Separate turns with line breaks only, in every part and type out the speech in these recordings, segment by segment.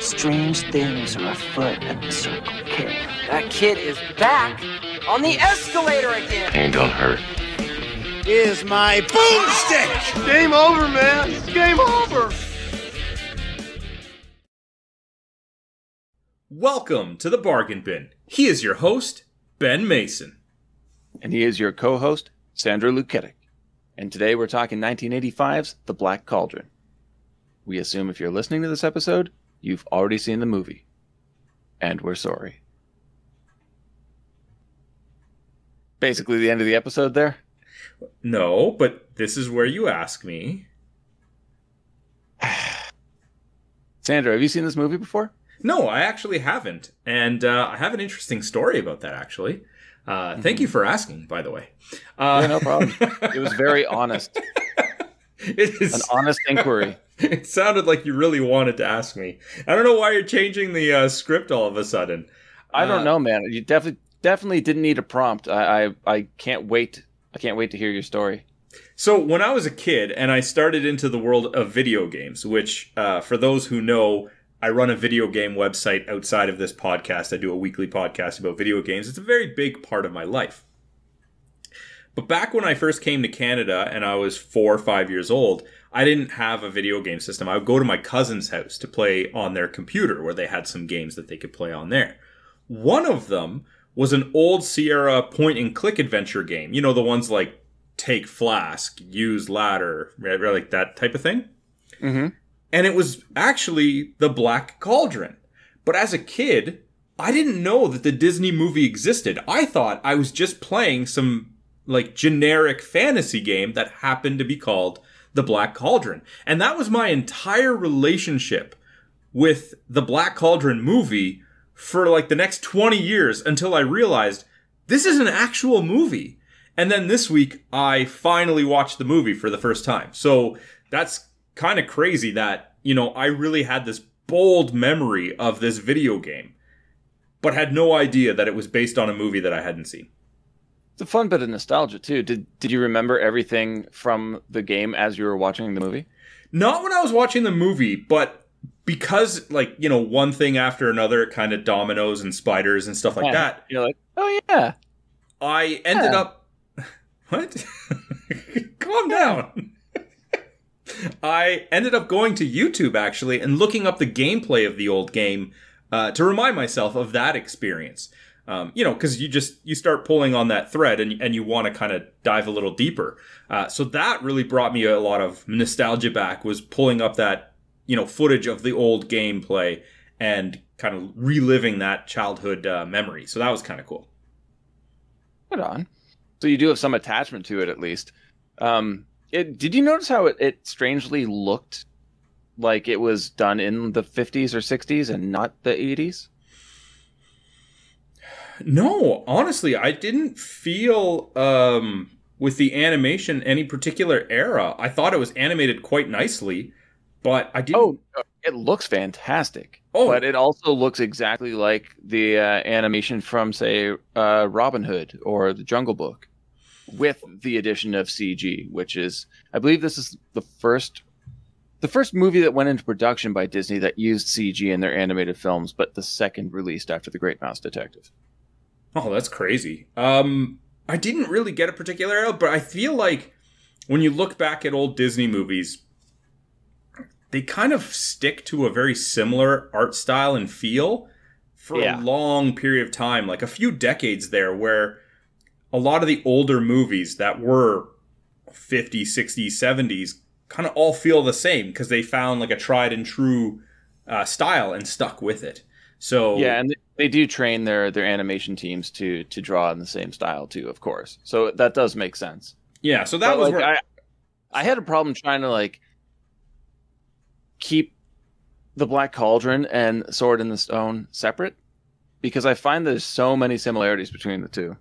Strange things are afoot at the Circle K.
That kid is back on the escalator again.
Pain don't hurt.
Is my boomstick!
Game over, man. It's game over.
Welcome to the Bargain Bin. He is your host, Ben Mason.
And he is your co host, Sandra Luketic. And today we're talking 1985's The Black Cauldron. We assume if you're listening to this episode, you've already seen the movie. And we're sorry. Basically, the end of the episode there.
No, but this is where you ask me.
Sandra, have you seen this movie before?
No, I actually haven't. And uh, I have an interesting story about that, actually. Uh, mm-hmm. Thank you for asking, by the way.
Uh, yeah, no problem. it was very honest.
It is
an honest inquiry.
It sounded like you really wanted to ask me. I don't know why you're changing the uh, script all of a sudden.
I don't
Uh,
know, man. You definitely definitely didn't need a prompt. I, I I can't wait. I can't wait to hear your story.
So when I was a kid and I started into the world of video games, which uh, for those who know, I run a video game website outside of this podcast. I do a weekly podcast about video games. It's a very big part of my life. But back when I first came to Canada and I was four or five years old, I didn't have a video game system. I would go to my cousin's house to play on their computer where they had some games that they could play on there. One of them was an old Sierra point and click adventure game. You know, the ones like take flask, use ladder, right, like that type of thing.
Mm-hmm.
And it was actually the Black Cauldron. But as a kid, I didn't know that the Disney movie existed. I thought I was just playing some like generic fantasy game that happened to be called the Black Cauldron. And that was my entire relationship with the Black Cauldron movie for like the next 20 years until I realized this is an actual movie. And then this week, I finally watched the movie for the first time. So that's kind of crazy that, you know, I really had this bold memory of this video game, but had no idea that it was based on a movie that I hadn't seen.
It's a fun bit of nostalgia too. Did Did you remember everything from the game as you were watching the movie?
Not when I was watching the movie, but because, like, you know, one thing after another, kind of dominoes and spiders and stuff like
Yeah.
that,
You're like, oh yeah,
I ended
Yeah.
up. What? Calm down. I ended up going to YouTube actually and looking up the gameplay of the old game uh, to remind myself of that experience. Um, you know, because you just you start pulling on that thread and and you want to kind of dive a little deeper. Uh, so that really brought me a lot of nostalgia back. Was pulling up that you know footage of the old gameplay and kind of reliving that childhood uh, memory. So that was kind of cool.
Right on. So you do have some attachment to it, at least. Um, it, did you notice how it, it strangely looked like it was done in the 50s or 60s and not the 80s?
No, honestly, I didn't feel um, with the animation any particular era. I thought it was animated quite nicely, but I didn't.
Oh, it looks fantastic.
Oh.
But it also looks exactly like the uh, animation from, say, uh, Robin Hood or The Jungle Book, with the addition of CG, which is, I believe, this is the first, the first movie that went into production by Disney that used CG in their animated films, but the second released after The Great Mouse Detective.
Oh, that's crazy. Um, I didn't really get a particular era, but I feel like when you look back at old Disney movies, they kind of stick to a very similar art style and feel for
Yeah.
a long period of time, like a few decades there, where a lot of the older movies that were 50s, 60s, 70s kind of all feel the same because they found like a tried and true uh, style and stuck with it. So
Yeah, and they do train their their animation teams to to draw in the same style too, of course. So that does make sense.
yeah, so that
But,
was
like,
where
I I had a problem trying to like keep the Black Cauldron and Sword in the Stone separate because I find there's so many similarities between the two.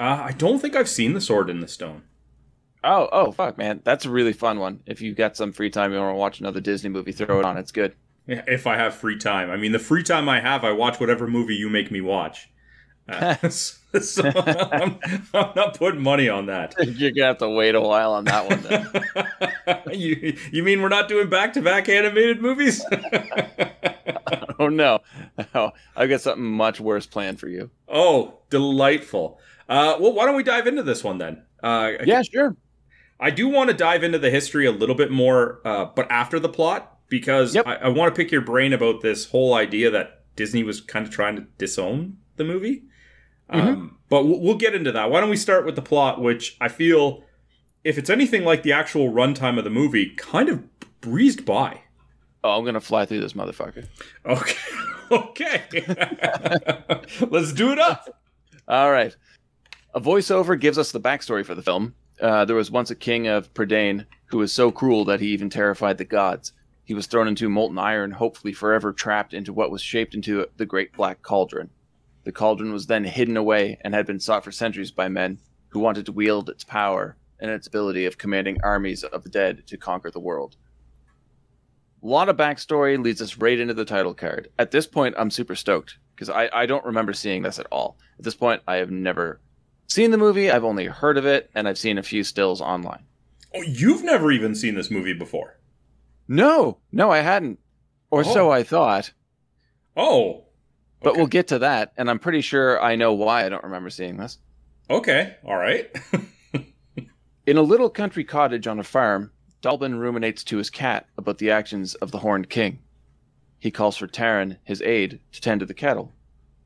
Uh, I don't think I've seen the Sword in the Stone.
Oh, oh, fuck, man, that's a really fun one. If you've got some free time, you want to watch another Disney movie, throw it on. It's good.
If I have free time, I mean, the free time I have, I watch whatever movie you make me watch. Uh, so I'm, I'm not putting money on that.
You're gonna have to wait a while on that one. Then.
you you mean we're not doing back to back animated movies?
oh no, oh, I've got something much worse planned for you.
oh, delightful. Uh, well, why don't we dive into this one then? Uh,
Yeah, sure.
I do want to dive into the history a little bit more, uh, but after the plot, because
Yep.
I, I want to pick your brain about this whole idea that Disney was kind of trying to disown the movie. Um, but we'll, we'll get into that. Why don't we start with the plot, which I feel, if it's anything like the actual runtime of the movie, kind of breezed by.
Oh, I'm gonna fly through this motherfucker.
Okay. okay. Let's do it up.
All right. A voiceover gives us the backstory for the film. Uh, there was once a king of Prydain who was so cruel that he even terrified the gods. He was thrown into molten iron, hopefully forever trapped into what was shaped into the Great Black Cauldron. The cauldron was then hidden away and had been sought for centuries by men who wanted to wield its power and its ability of commanding armies of the dead to conquer the world. A lot of backstory leads us right into the title card. At this point, I'm super stoked because I, I don't remember seeing this at all. At this point, I have never seen the movie. I've only heard of it, and I've seen a few stills online.
Oh, you've never even seen this movie before.
No, no, I hadn't, or so
Oh.
I thought.
Oh.
But
Okay.
we'll get to that, and I'm pretty sure I know why I don't remember seeing this.
Okay. All right.
In a little country cottage on a farm, Dallben ruminates to his cat about the actions of the Horned King. He calls for Taran, his aide, to tend to the cattle.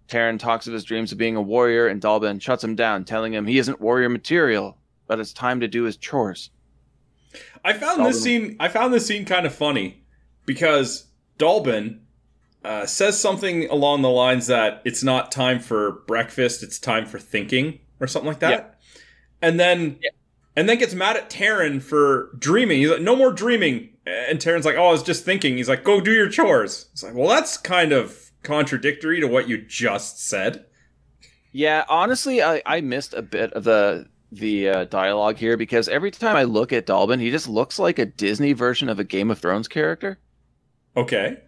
Taran talks of his dreams of being a warrior, and Dallben shuts him down, telling him he isn't warrior material, but it's time to do his chores.
I found this scene. I found this scene kind of funny because Dallben uh, says something along the lines that it's not time for breakfast; it's time for thinking, or something like that.
Yeah.
And then,
Yeah.
and then gets mad at Taran for dreaming. He's like, "No more dreaming." And Taran's like, "Oh, I was just thinking." He's like, "Go do your chores." It's like, well, that's kind of contradictory to what you just said.
Yeah, honestly, I, I missed a bit of the the uh, dialogue here because every time I look at Dallben, he just looks like a Disney version of a Game of Thrones character.
Okay.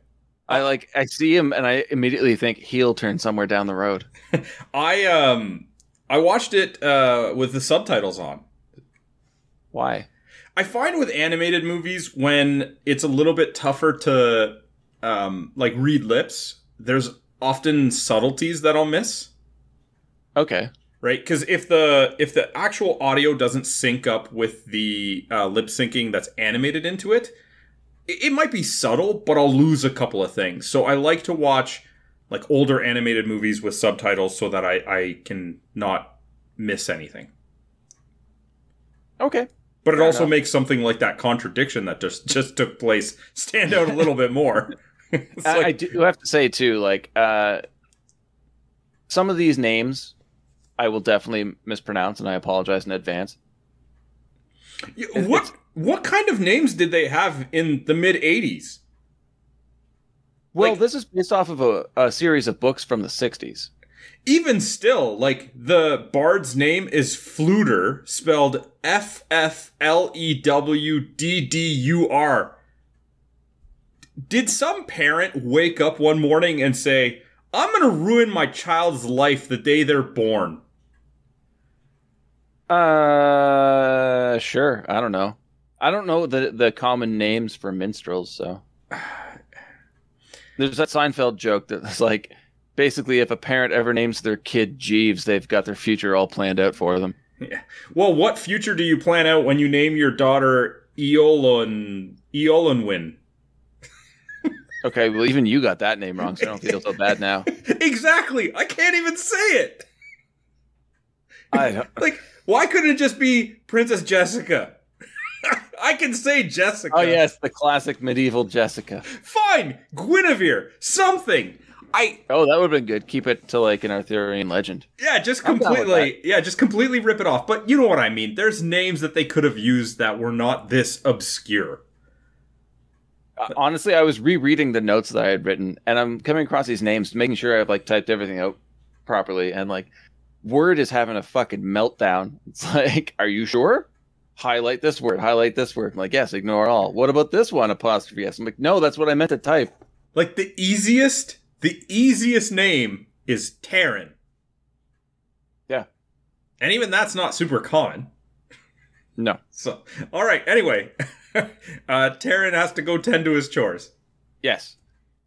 I like I see him and I immediately think he'll turn somewhere down the road.
I um I watched it uh with the subtitles on.
Why?
I find with animated movies when it's a little bit tougher to um, like read lips, there's often subtleties that I'll miss,
Okay.
Right? Because if the if the actual audio doesn't sync up with the uh, lip syncing that's animated into it, it, it might be subtle, but I'll lose a couple of things. So I like to watch like older animated movies with subtitles so that I I can not miss anything.
Okay.
But it
Fair
also
enough.
makes something like that contradiction that just just took place stand out a little bit more. It's
I,
like-
I do have to say too, like uh, some of these names, I will definitely mispronounce, and I apologize in advance.
What what kind of names did they have in the mid '80s?
Well,
Like-
this is based off of a, a series of books from the '60s.
Even still, like the bard's name is Fflewddur, spelled F F L E W D D U R. Did some parent wake up one morning and say, "I'm going to ruin my child's life the day they're born"?
Uh, sure. I don't know. I don't know the the common names for minstrels. So there's that Seinfeld joke that's like, basically, if a parent ever names their kid Jeeves, they've got their future all planned out for them. Yeah.
Well, what future do you plan out when you name your daughter Eolon Eolinwin?
Okay, well, even you got that name wrong, so I don't feel so bad now.
exactly. I can't even say it.
I don't,
Like, why couldn't it just be Princess Jessica? I can say Jessica.
oh yes, the classic medieval Jessica.
Fine. Guinevere. Something. I
Oh, that would have been good. Keep it to like an Arthurian legend.
yeah, just
I'm
completely yeah, just completely rip it off. But you know what I mean. There's names that they could have used that were not this obscure.
Uh, honestly, I was rereading the notes that I had written, and I'm coming across these names, making sure I've like typed everything out properly, and like Word is having a fucking meltdown. It's like, are you sure? Highlight this word. Highlight this word. I'm like, yes. Ignore all. What about this one? Apostrophe s. I'm like, no, that's what I meant to type.
Like the easiest, the easiest name is Taran.
Yeah,
And even that's not super common.
No.
So, all right. Anyway, uh, Taran has to go tend to his chores.
Yes.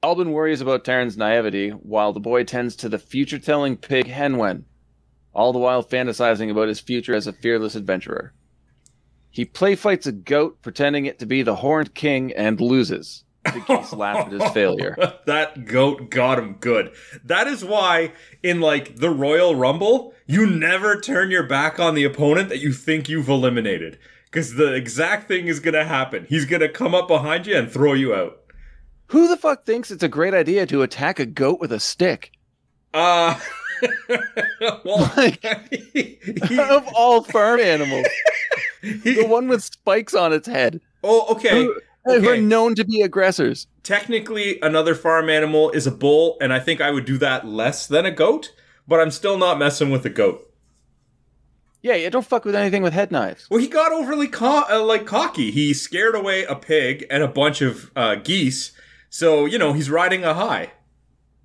Albin worries about Taran's naivety while the boy tends to the future telling pig Henwen, all the while fantasizing about his future as a fearless adventurer. He play fights a goat, pretending it to be the Horned King, and loses. The geese laugh at his failure.
that goat got him good. That is why in like the Royal Rumble, you never turn your back on the opponent that you think you've eliminated. Because the exact thing is going to happen. He's going to come up behind you and throw you out.
Who the fuck thinks it's a great idea to attack a goat with a stick?
Uh, well,
Like-
he- he-
of all farm animals,
he-
the one with spikes on its head,
oh, okay.
who, who are known to be aggressors.
Technically, another farm animal is a bull, and I think I would do that less than a goat, but I'm still not messing with a goat.
Yeah, yeah, don't fuck with anything with head knives.
Well, he got overly co- uh, like cocky. He scared away a pig and a bunch of uh, geese. So you know he's riding a high.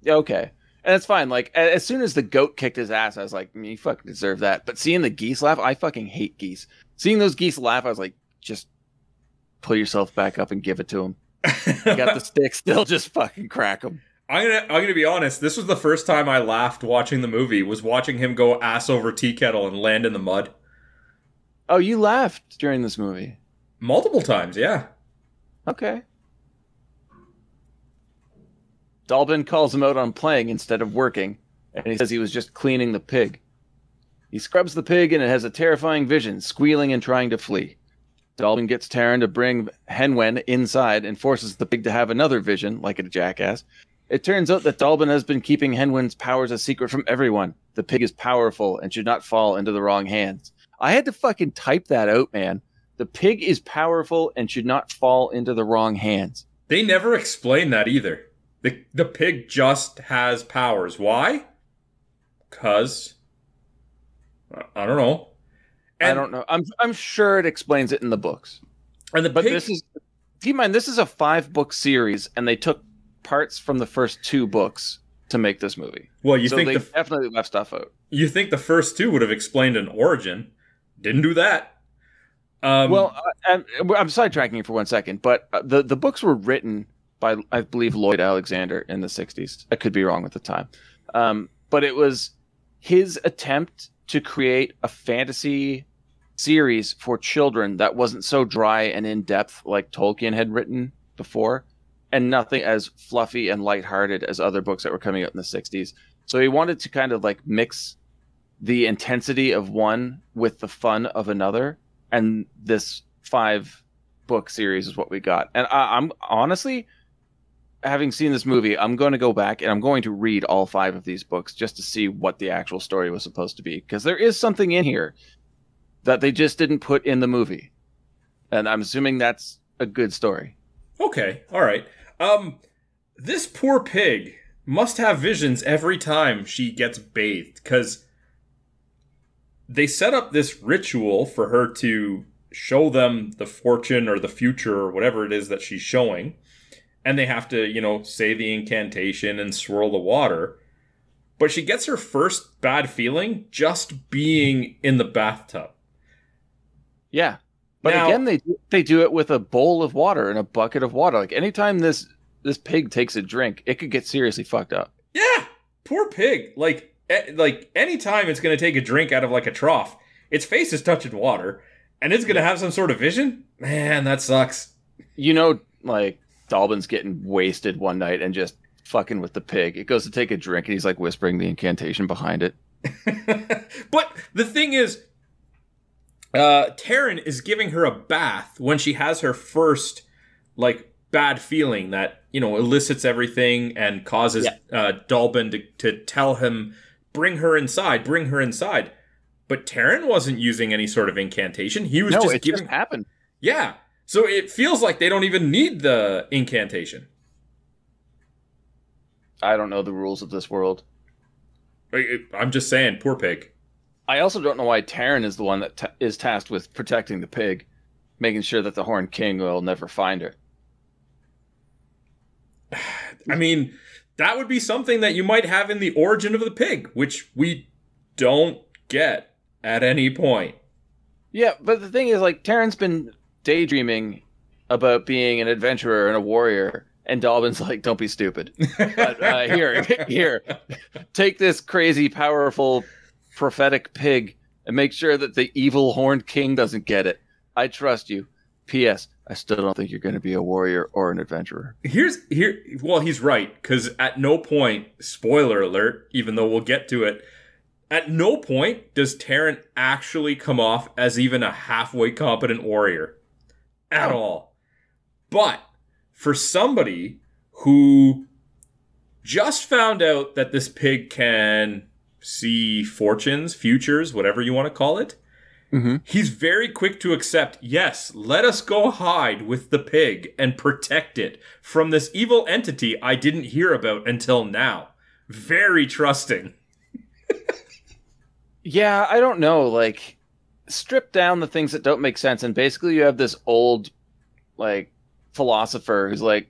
Okay. And it's fine. Like as soon as the goat kicked his ass, I was like, "Mm, "You fucking deserve that." But seeing the geese laugh, I fucking hate geese. Seeing those geese laugh, I was like, "Just pull yourself back up and give it to him." You got the stick, still just fucking crack him.
I'm gonna I'm gonna be honest. This was the first time I laughed watching the movie. Was watching him go ass over tea kettle and land in the mud
Oh, you laughed during this movie.
multiple times. Yeah.
Okay. Dallben calls him out on playing instead of working, and he says he was just cleaning the pig. He scrubs the pig and it has a terrifying vision, squealing and trying to flee. Dallben gets Taran to bring Henwen inside and forces the pig to have another vision, like a jackass. It turns out that Dallben has been keeping Henwen's powers a secret from everyone. The pig is powerful and should not fall into the wrong hands. I had to fucking type that out, man. The pig is powerful and should not fall into the wrong hands.
They never explain that either. The the pig just has powers. Why? Cause I- I don't know.
I don't know. I'm I'm sure it explains it in the books.
And the
But
pig,
this is keep in mind this is a five book series and they took parts from the first two books to make this movie.
well, you
so
think
they
the
definitely left stuff out.
you think the first two would have explained an origin? Didn't do that. Um,
well, uh, I'm, I'm sidetracking you for one second, but uh, the the books were written by I believe Lloyd Alexander in the 60s. I could be wrong with the time. Um, but it was his attempt to create a fantasy series for children that wasn't so dry and in depth like Tolkien had written before, and nothing as fluffy and lighthearted as other books that were coming out in the 60s. So he wanted to kind of like mix the intensity of one with the fun of another, and this five book series is what we got. And I, I'm honestly, having seen this movie, I'm going to go back and I'm going to read all five of these books just to see what the actual story was supposed to be, because there is something in here that they just didn't put in the movie, and I'm assuming that's a good story.
okay, all right. Um, this poor pig must have visions every time she gets bathed because they set up this ritual for her to show them the fortune or the future or whatever it is that she's showing. And they have to, you know, say the incantation and swirl the water. But she gets her first bad feeling just being in the bathtub.
Yeah. But
Now-
again, they do- they do it with a bowl of water and a bucket of water. Like anytime this this pig takes a drink, it could get seriously fucked up.
Yeah, poor pig. Like, eh, like anytime it's gonna take a drink out of like a trough, its face is touching water, and it's gonna have some sort of vision. Man, that sucks.
You know, like Dallben's getting wasted one night and just fucking with the pig. It goes to take a drink and he's like whispering the incantation behind it.
but the thing is, uh, Taran is giving her a bath when she has her first like bad feeling that you know elicits everything and causes uh, Dallben to, to tell him, "Bring her inside, bring her inside." But Taran wasn't using any sort of incantation. He was
no,
just
it
giving.
just happened.
Yeah. So it feels like they don't even need the incantation.
I don't know the rules of this world.
I'm just saying, poor pig.
I also don't know why Taran is the one that ta- is tasked with protecting the pig, making sure that the Horned King will never find her.
I mean, that would be something that you might have in the origin of the pig, which we don't get. at any point.
Yeah, but the thing is, like, Terran's been daydreaming about being an adventurer and a warrior, and Dallben's like, "Don't be stupid. But, uh, here, here, take this crazy, powerful, prophetic pig, and make sure that the evil horned king doesn't get it. I trust you. P.S. I still don't think you're going to be a warrior or an adventurer.
Here's here. Well, he's right because at no point, spoiler alert, even though we'll get to it, at no point does Terran actually come off as even a halfway competent warrior, at all. But for somebody who just found out that this pig can see fortunes, futures, whatever you want to call it,
Mm-hmm.
he's very quick to accept, yes, let us go hide with the pig and protect it from this evil entity I didn't hear about until now. Very trusting.
Yeah, I don't know. Like, strip down the things that don't make sense, and basically, you have this old, like, philosopher who's like,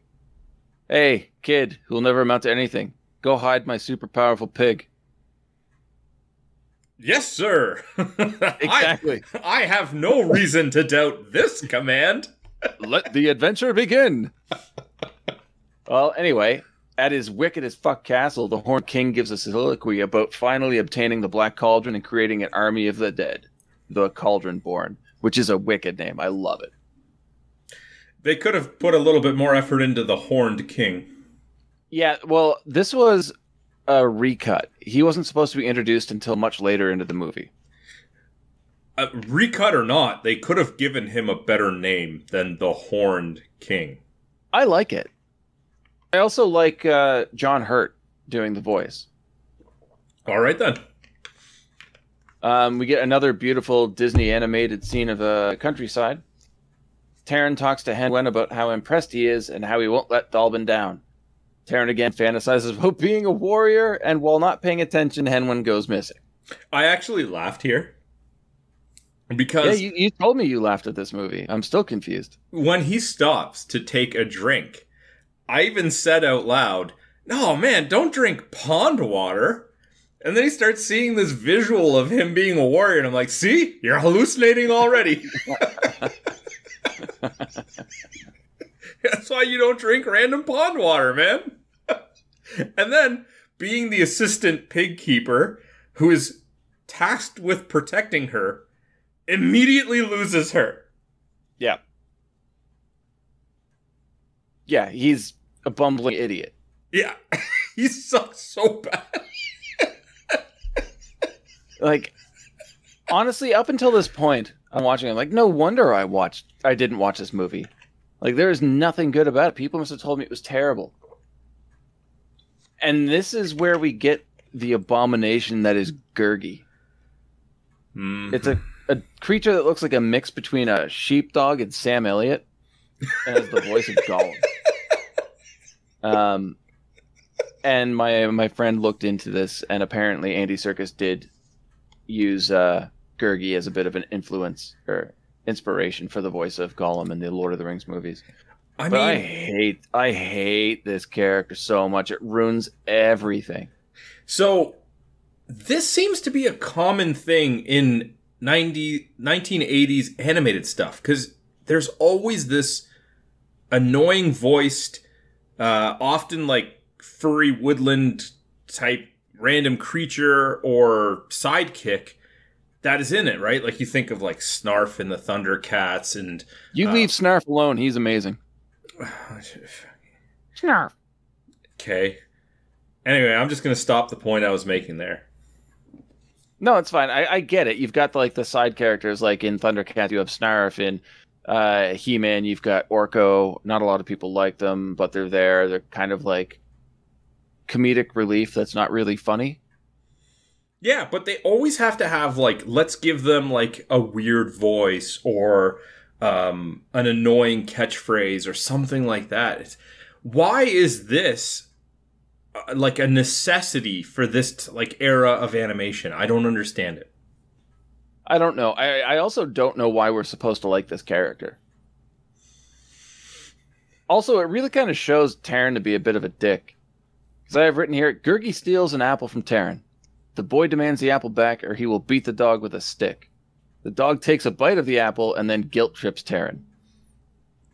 "Hey, kid, who'll never amount to anything, go hide my super powerful pig."
Yes, sir.
Exactly.
I, I have no reason to doubt this command.
Let the adventure begin. well, anyway, at his wicked as fuck castle, the Horned King gives a soliloquy about finally obtaining the Black Cauldron and creating an army of the dead, the Cauldron Born, which is a wicked name. I love it.
They could have put a little bit more effort into the Horned King.
Yeah, well, this was a recut. He wasn't supposed to be introduced until much later into the movie.
Uh, recut or not, they could have given him a better name than the Horned King.
I like it. I also like uh, John Hurt doing the voice.
All right then.
Um, we get another beautiful Disney animated scene of a countryside. Taran talks to Henwen about how impressed he is and how he won't let Dallben down. Taran again fantasizes about being a warrior, and while not paying attention, Henwen goes missing.
I actually laughed here
Yeah,
because
you, you told me you laughed at this movie. I'm still confused.
when he stops to take a drink, I even said out loud, "No, man, don't drink pond water." And then he starts seeing this visual of him being a warrior, and I'm like, "See, you're hallucinating already." That's why you don't drink random pond water, man. and then, being the assistant pig keeper who is tasked with protecting her, immediately loses her.
Yeah. Yeah, he's a bumbling idiot.
Yeah, he sucks so bad.
Like, honestly, up until this point, I'm watching. I'm like, no wonder I watched. I didn't watch this movie. Like, there is nothing good about it. People must have told me it was terrible. And this is where we get the abomination that is Gurgi.
Mm.
It's a, a creature that looks like a mix between a sheepdog and Sam Elliott, and has the voice of Gollum. Um, and my my friend looked into this, and apparently Andy Serkis did use uh, Gurgi as a bit of an influence or inspiration for the voice of Gollum in the Lord of the Rings movies.
I
But I hate I hate this character so much. It ruins everything.
so this seems to be a common thing in 90, 1980s animated stuff because there's always this annoying voiced, uh, often like furry woodland type random creature or sidekick that is in it, right? Like you think of like Snarf and the Thundercats and
You
Uh,
leave Snarf alone. He's amazing. Snarf.
Okay. Anyway, I'm just gonna stop the point I was making there.
No, it's fine. I, I get it. You've got like the side characters, like in Thundercat, you have Snarf. In uh, He Man, you've got Orko. Not a lot of people like them, but they're there. They're kind of like comedic relief that's not really funny.
Yeah, but they always have to have like let's give them like a weird voice or um an annoying catchphrase or something like that. It's, why is this uh, like a necessity for this like era of animation? I don't understand it.
I don't know. I, I also don't know why we're supposed to like this character. Also, it really kind of shows Taran to be a bit of a dick. Because I have written here, Gurgi steals an apple from Taran. The boy demands the apple back, or he will beat the dog with a stick. The dog takes a bite of the apple and then guilt trips Taran.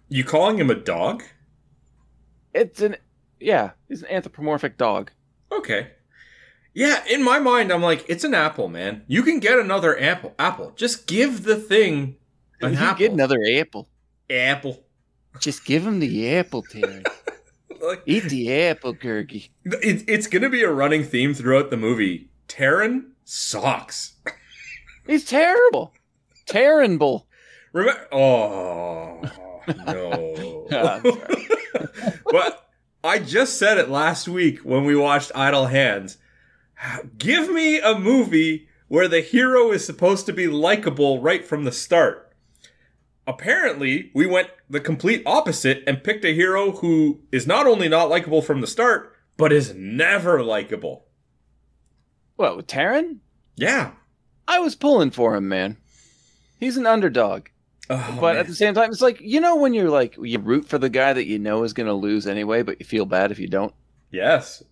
You calling him a dog?
It's an yeah, he's an anthropomorphic dog.
Okay. Yeah, in my mind, I'm like, it's an apple, man. You can get another apple. Apple. Just give the thing an
You
apple.
get another apple.
apple.
Just give him the apple, Taran.
Like,
Eat the apple, Gurgi.
it, it's gonna be a running theme throughout the movie. Taran sucks.
He's terrible. Terrible.
Remember? Oh no. But I just said it last week when we watched Idle Hands. Give me a movie where the hero is supposed to be likable right from the start. Apparently, we went the complete opposite and picked a hero who is not only not likable from the start, but is never likable.
What, with Taran?
Yeah.
I was pulling for him, man. He's an underdog.
Oh,
but
man.
at the same time, it's like, you know, when you're like, you root for the guy that you know is going to lose anyway, but you feel bad if you don't?
yes.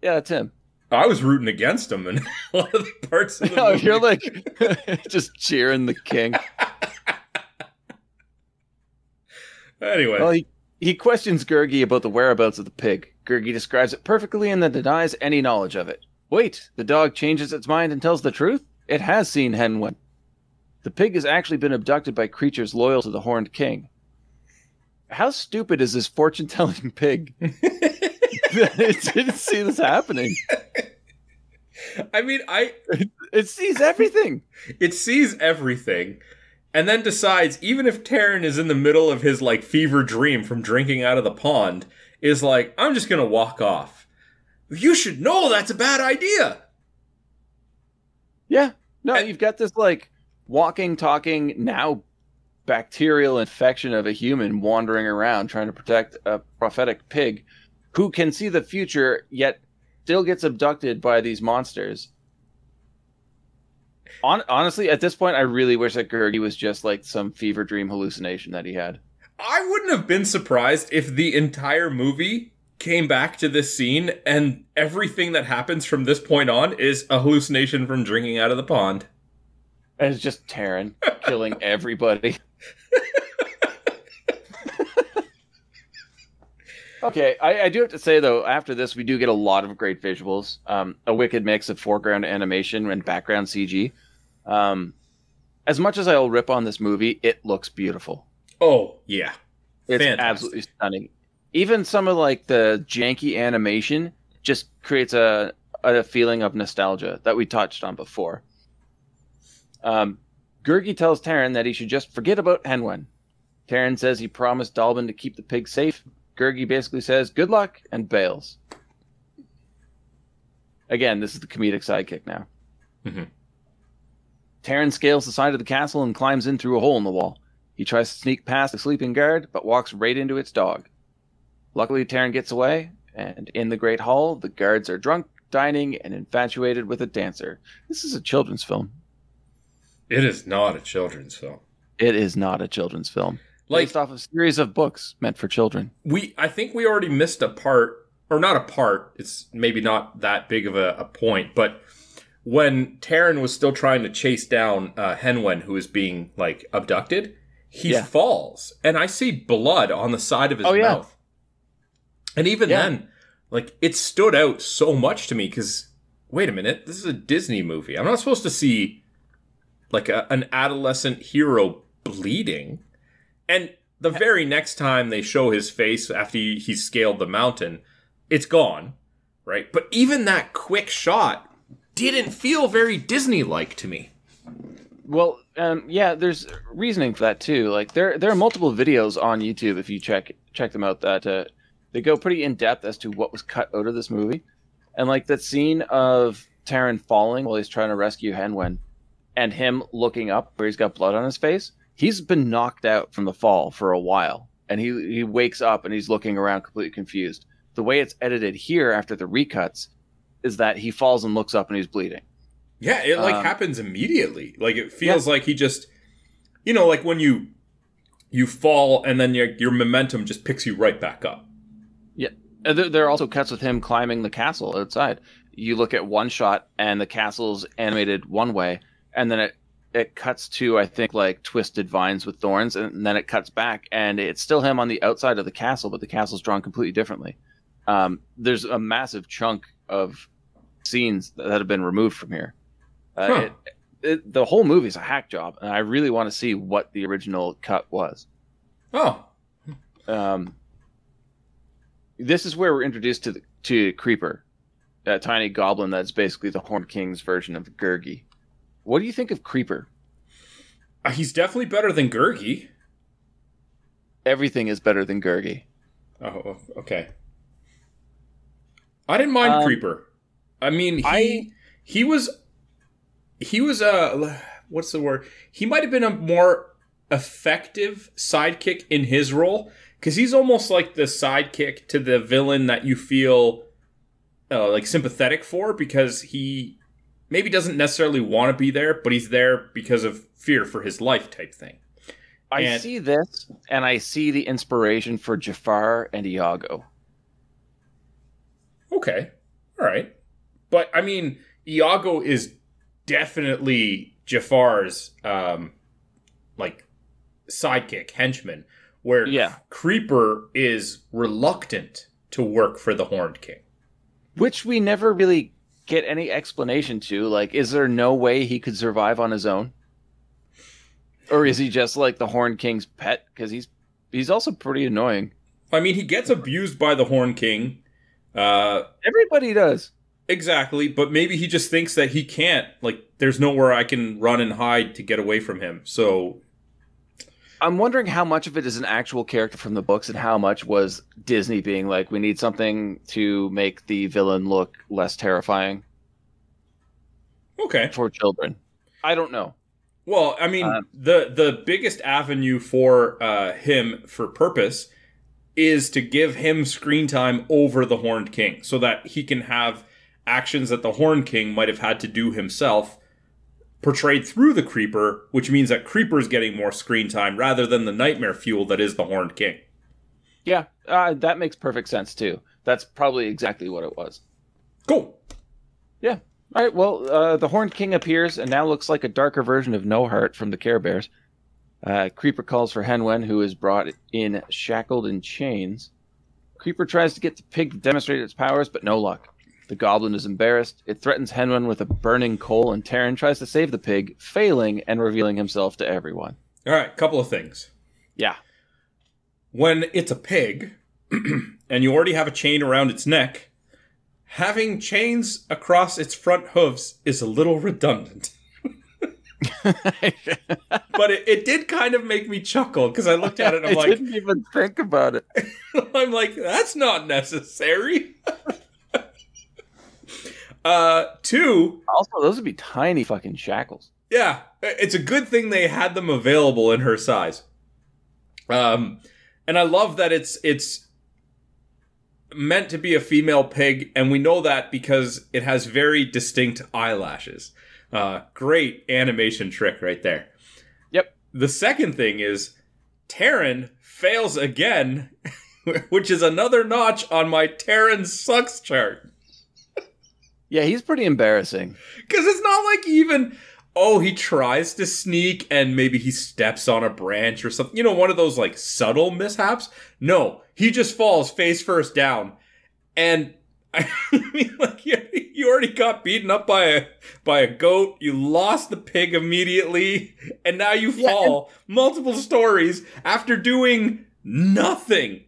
Yeah, that's him.
I was rooting against him in a lot of the parts of the
Oh,
movie.
you're like just cheering the king.
Anyway.
Well, he, he questions Gurgi about the whereabouts of the pig. Gurgi describes it perfectly and then denies any knowledge of it. Wait, the dog changes its mind and tells the truth? It has seen Henwen. The pig has actually been abducted by creatures loyal to the Horned King. How stupid is this fortune telling pig? it didn't see this happening.
I mean, I
It sees everything.
it sees everything and then decides even if Taran is in the middle of his like fever dream from drinking out of the pond is like I'm just going to walk off. You should know that's a bad idea.
Yeah. No,
And-
you've got this like walking, talking, now bacterial infection of a human wandering around trying to protect a prophetic pig who can see the future yet still gets abducted by these monsters. On, honestly, at this point, I really wish that Gurgi was just like some fever dream hallucination that he had.
I wouldn't have been surprised if the entire movie came back to this scene and everything that happens from this point on is a hallucination from drinking out of the pond.
And it's just Taran killing everybody. okay, I, I do have to say though, after this, we do get a lot of great visuals. Um, a wicked mix of foreground animation and background CG. Um, as much as I'll rip on this movie, it looks beautiful.
Oh, yeah.
It's
Fantastic.
absolutely stunning. Even some of like the janky animation just creates a a feeling of nostalgia that we touched on before. Um, Gurgi tells Taran that he should just forget about Henwen. Taran says he promised Dallben to keep the pig safe. Gurgi basically says good luck and bails. Again, this is the comedic sidekick now.
Mhm.
Taran scales the side of the castle and climbs in through a hole in the wall. He tries to sneak past the sleeping guard, but walks right into its dog. Luckily, Taran gets away, and in the Great Hall, the guards are drunk, dining, and infatuated with a dancer. This is a children's film.
It is not a children's film.
It is not a children's film.
Like
Based off a series of books meant for children.
we I think we already missed a part or not a part, it's maybe not that big of a, a point, but when Taran was still trying to chase down uh, Henwen, who is being like abducted, he
Yeah.
falls, and I see blood on the side of his
Oh, yeah.
mouth. And even
Yeah.
then, like it stood out so much to me because wait a minute, this is a Disney movie. I'm not supposed to see like a, an adolescent hero bleeding. And the very next time they show his face after he, he scaled the mountain, it's gone, right? But even that quick shot didn't feel very Disney like to me.
Well, um, yeah, there's reasoning for that too. Like there, there are multiple videos on YouTube if you check check them out that uh, they go pretty in depth as to what was cut out of this movie, and like that scene of Taran falling while he's trying to rescue Henwen, and him looking up where he's got blood on his face. He's been knocked out from the fall for a while, and he he wakes up and he's looking around completely confused. The way it's edited here after the recuts is that he falls and looks up and he's bleeding.
Yeah, it like
Um,
happens immediately. Like it feels like he just, you know, like when you you fall and then your your momentum just picks you right back up.
Yeah, there, there are also cuts with him climbing the castle outside. you look at one shot and the castle's animated one way, and then it it cuts to I think like twisted vines with thorns, and then it cuts back and it's still him on the outside of the castle, but the castle's drawn completely differently. Um, there's a massive chunk of scenes that have been removed from here. Uh,
Huh.
it, it, the whole movie's a hack job, and I really want to see what the original cut was.
Oh,
Um, this is where we're introduced to the, to Creeper, that tiny goblin that's basically the Horned King's version of Gurgi. What do you think of Creeper?
Uh, he's definitely better than Gurgi.
Everything is better than Gurgi.
Oh, okay. I didn't mind
Um,
Creeper. I mean, he
I-
he was he was a what's the word? He might have been a more effective sidekick in his role because he's almost like the sidekick to the villain that you feel uh, like sympathetic for because he maybe doesn't necessarily want to be there, but he's there because of fear for his life type thing.
I
And-
see this, and I see the inspiration for Jafar and Iago.
Okay. All right. But I mean, Iago is definitely Jafar's um like sidekick, henchman, where
Yeah.
Creeper is reluctant to work for the Horned King.
Which we never really get any explanation to. Like, is there no way he could survive on his own? Or is he just like the Horned King's pet? Because he's he's also pretty annoying.
I mean, he gets abused by the Horned King. Uh
Everybody does.
Exactly, but maybe he just thinks that he can't like there's nowhere I can run and hide to get away from him. So
I'm wondering how much of it is an actual character from the books and how much was Disney being like, we need something to make the villain look less terrifying
okay.
for children. I don't know.
Well, I mean,
Um,
the the biggest avenue for uh, him for purpose is to give him screen time over the Horned King, so that he can have actions that the Horned King might have had to do himself portrayed through the Creeper, which means that Creeper's getting more screen time rather than the nightmare fuel that is the Horned King.
Yeah, uh, that makes perfect sense too. That's probably exactly what it was.
Cool.
Yeah. All right. Well, uh, the Horned King appears and now looks like a darker version of No Heart from the Care Bears. Uh, Creeper calls for Henwen, who is brought in shackled in chains. Creeper tries to get the pig to demonstrate its powers, but no luck. The goblin is embarrassed. It threatens Henwen with a burning coal, and Terran tries to save the pig, failing and revealing himself to everyone.
All right, couple of things.
Yeah.
when it's a pig and you already have a chain around its neck, having chains across its front hooves is a little redundant. But it, it did kind of make me chuckle because I looked at it and I'm
I
like,
didn't even think about it.
I'm like, that's not necessary. Uh, two,
Also, those would be tiny fucking shackles.
Yeah, it's a good thing they had them available in her size. Um, and I love that it's it's meant to be a female pig, and we know that because it has very distinct eyelashes. Uh, great animation trick right there.
Yep.
The second thing is Terran fails again, which is another notch on my Terran sucks chart.
Yeah, he's pretty embarrassing.
Because it's not like even, oh, he tries to sneak and maybe he steps on a branch or something. You know, one of those like subtle mishaps. No, he just falls face first down. And I mean, like, you, you already got beaten up by a by a goat. You lost the pig immediately, and now you
Yeah,
fall multiple stories after doing nothing.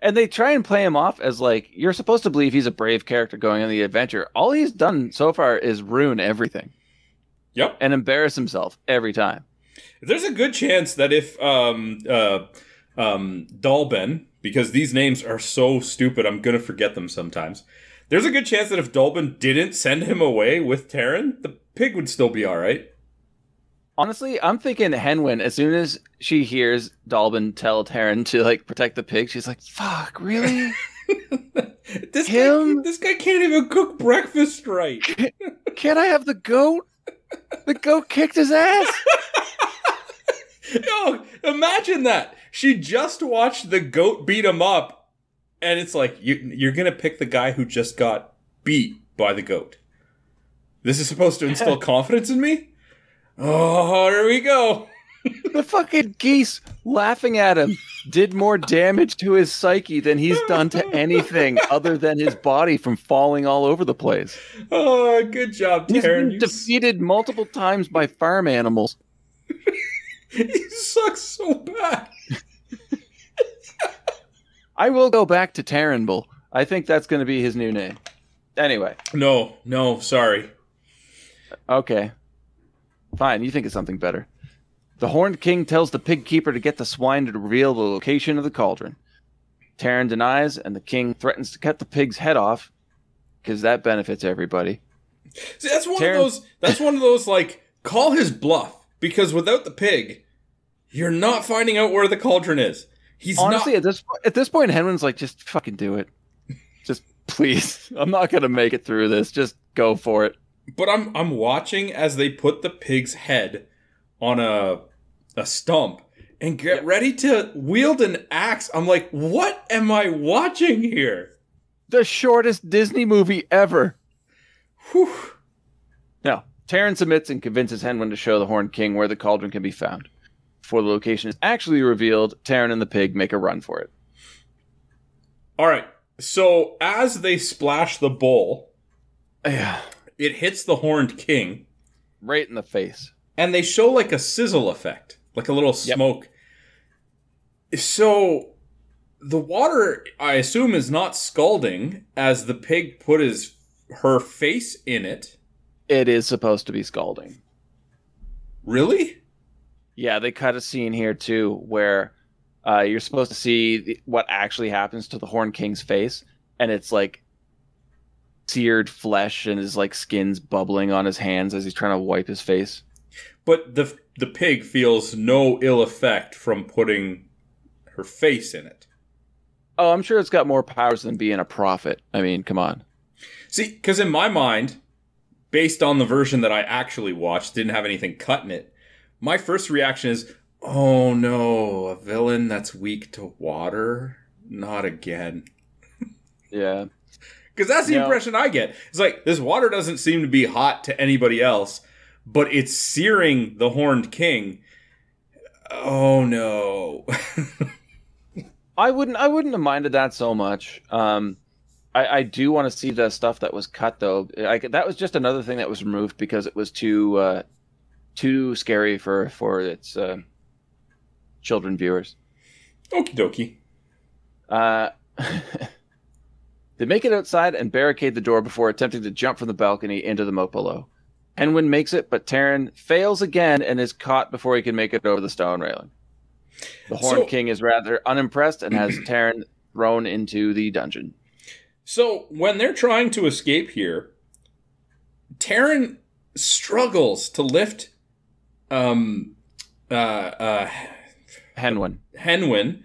And they try and play him off as like you're supposed to believe he's a brave character going on the adventure. All he's done so far is ruin everything
Yep.
and embarrass himself every time.
There's a good chance that if um uh um Dolben, because these names are so stupid, I'm gonna forget them sometimes. There's a good chance that if Dolben didn't send him away with Terran, the pig would still be alright.
Honestly, I'm thinking Henwin, as soon as she hears Dallben tell Taran to like protect the pig, she's like, fuck, really?
this
Him?
guy this guy can't even cook breakfast right.
Can't I have the goat? The goat kicked his ass.
Yo, imagine that. She just watched the goat beat him up, and it's like you you're gonna pick the guy who just got beat by the goat. This is supposed to instill confidence in me? Oh, here we go.
The fucking geese laughing at him did more damage to his psyche than he's done to anything other than his body from falling all over the place.
Oh, good job,
He's
Taran.
been
You,
defeated multiple times by farm animals.
he sucks so bad.
I will go back to Terranbull. I think that's going to be his new name. Anyway,
No, no, sorry.
okay. Fine, you think of something better. The Horned King tells the pig keeper to get the swine to reveal the location of the cauldron. Taran denies, and the king threatens to cut the pig's head off because that benefits everybody.
See, that's one
Taran-
of those. That's one of those like call his bluff because without the pig, you're not finding out where the cauldron is. He's
Honestly,
not.
at this at this point, Hen Wen's like, just fucking do it. Just please. I'm not gonna make it through this. Just go for it.
But I'm I'm watching as they put the pig's head on a a stump and get ready to wield an axe. I'm like, what am I watching here?
The shortest Disney movie ever.
Whew.
Now, Taran submits and convinces Hen Wen to show the Horned King where the cauldron can be found. Before the location is actually revealed, Taran and the pig make a run for it.
All right. So as they splash the bowl,
Yeah.
It hits the horned king.
Right in the face.
and they show like a sizzle effect, like a little
Yep.
smoke. So the water, I assume, is not scalding as the pig put his her face in it.
It is supposed to be scalding.
Really?
Yeah, they cut a scene here too where uh, you're supposed to see the, what actually happens to the Horn King's face, and it's like seared flesh and his like skin's bubbling on his hands as he's trying to wipe his face.
But the the pig feels no ill effect from putting her face in it.
Oh, I'm sure it's got more powers than being a prophet. I mean, come on.
See, because in my mind, based on the version that I actually watched, didn't have anything cut in it. My first reaction is, "Oh no, a villain that's weak to water, not again."
Yeah.
Because that's the
No.
impression I get. It's like this water doesn't seem to be hot to anybody else, but it's searing the Horned King. Oh no!
I wouldn't. I wouldn't have minded that so much. Um, I, I do want to see the stuff that was cut though. Like that was just another thing that was removed because it was too uh, too scary for for its uh, children viewers.
Okie dokie.
Uh, they make it outside and barricade the door before attempting to jump from the balcony into the moat below. Hen Wen makes it, but Taran fails again and is caught before he can make it over the stone railing. The Horned
So-
King is rather unimpressed and has Taran thrown into the dungeon.
So when they're trying to escape here, Taran struggles to lift um uh uh
Hen Wen.
Henwin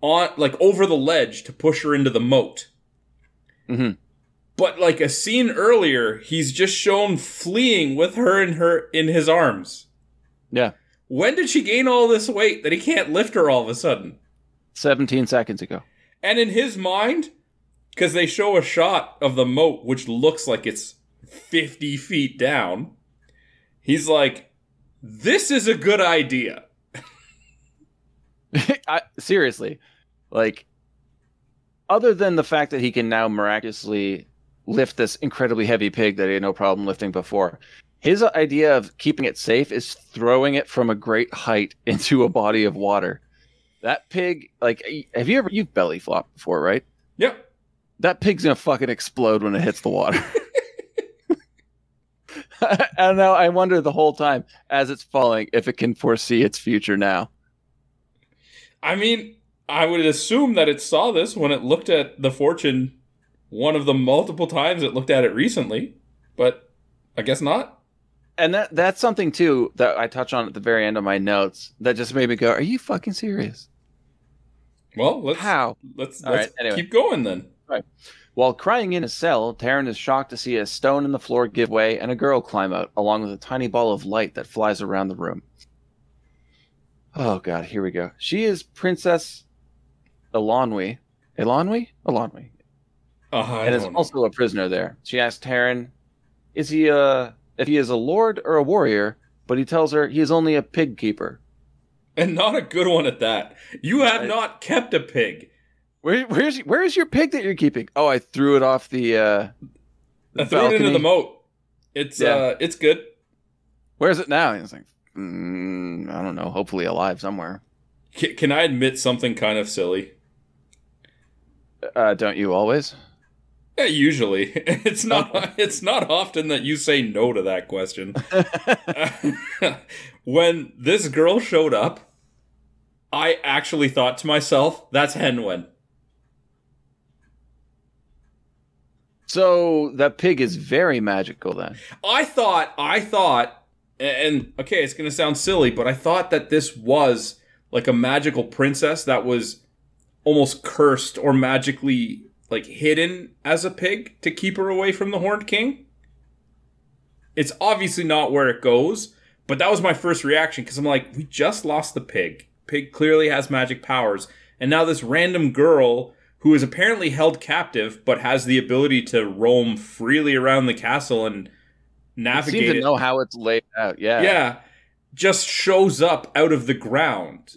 on like over the ledge to push her into the moat.
Mhm.
But like a scene earlier, he's just shown fleeing with her in her in his arms.
Yeah.
When did she gain all this weight that he can't lift her all of a sudden?
17 seconds ago.
And in his mind, because they show a shot of the moat, which looks like it's 50 feet down, he's like, this is a good idea.
I, seriously, like, other than the fact that he can now miraculously lift this incredibly heavy pig that he had no problem lifting before, his idea of keeping it safe is throwing it from a great height into a body of water. That pig, like, have you ever you've belly flopped before, right?
Yep.
That pig's gonna fucking explode when it hits the water. and now I wonder the whole time as it's falling if it can foresee its future now.
I mean, I would assume that it saw this when it looked at the fortune one of the multiple times it looked at it recently, but I guess not.
and that that's something too that I touch on at the very end of my notes that just made me go, "Are you fucking serious?"
Well, let's
How?
let's, let's
right, anyway.
keep going then. Right.
While crying in his cell, Taran is shocked to see a stone in the floor give way and a girl climb out, along with a tiny ball of light that flies around the room. Oh god, here we go. She is Princess Eilonwy. Eilonwy? Eilonwy.
Uh, I
and is
know.
also a prisoner there. She asks Taran, "Is he a if he is a lord or a warrior?" But he tells her he is only a pig keeper.
and not a good one at that. You have
I-
not kept a pig.
Where, where's where is your pig that you're keeping? Oh, I threw it off the. uh
I threw it into the moat. It's
Yeah.
uh, it's good.
Where's it now? He's like, mm, I don't know. Hopefully alive somewhere.
C- can I admit something kind of silly?
Uh, don't you always?
Yeah, usually it's not. It's not often that you say no to that question. when this girl showed up, I actually thought to myself, "That's Hen Wen."
So that pig is very magical then.
I thought, I thought, and okay, it's gonna sound silly, but I thought that this was like a magical princess that was almost cursed or magically like hidden as a pig to keep her away from the Horned King. It's obviously not where it goes, but that was my first reaction because I'm like, we just lost the pig. Pig clearly has magic powers, and now this random girl who is apparently held captive but has the ability to roam freely around the castle and navigate
seem to
it.
know how it's laid out. Yeah.
yeah, just shows up out of the ground.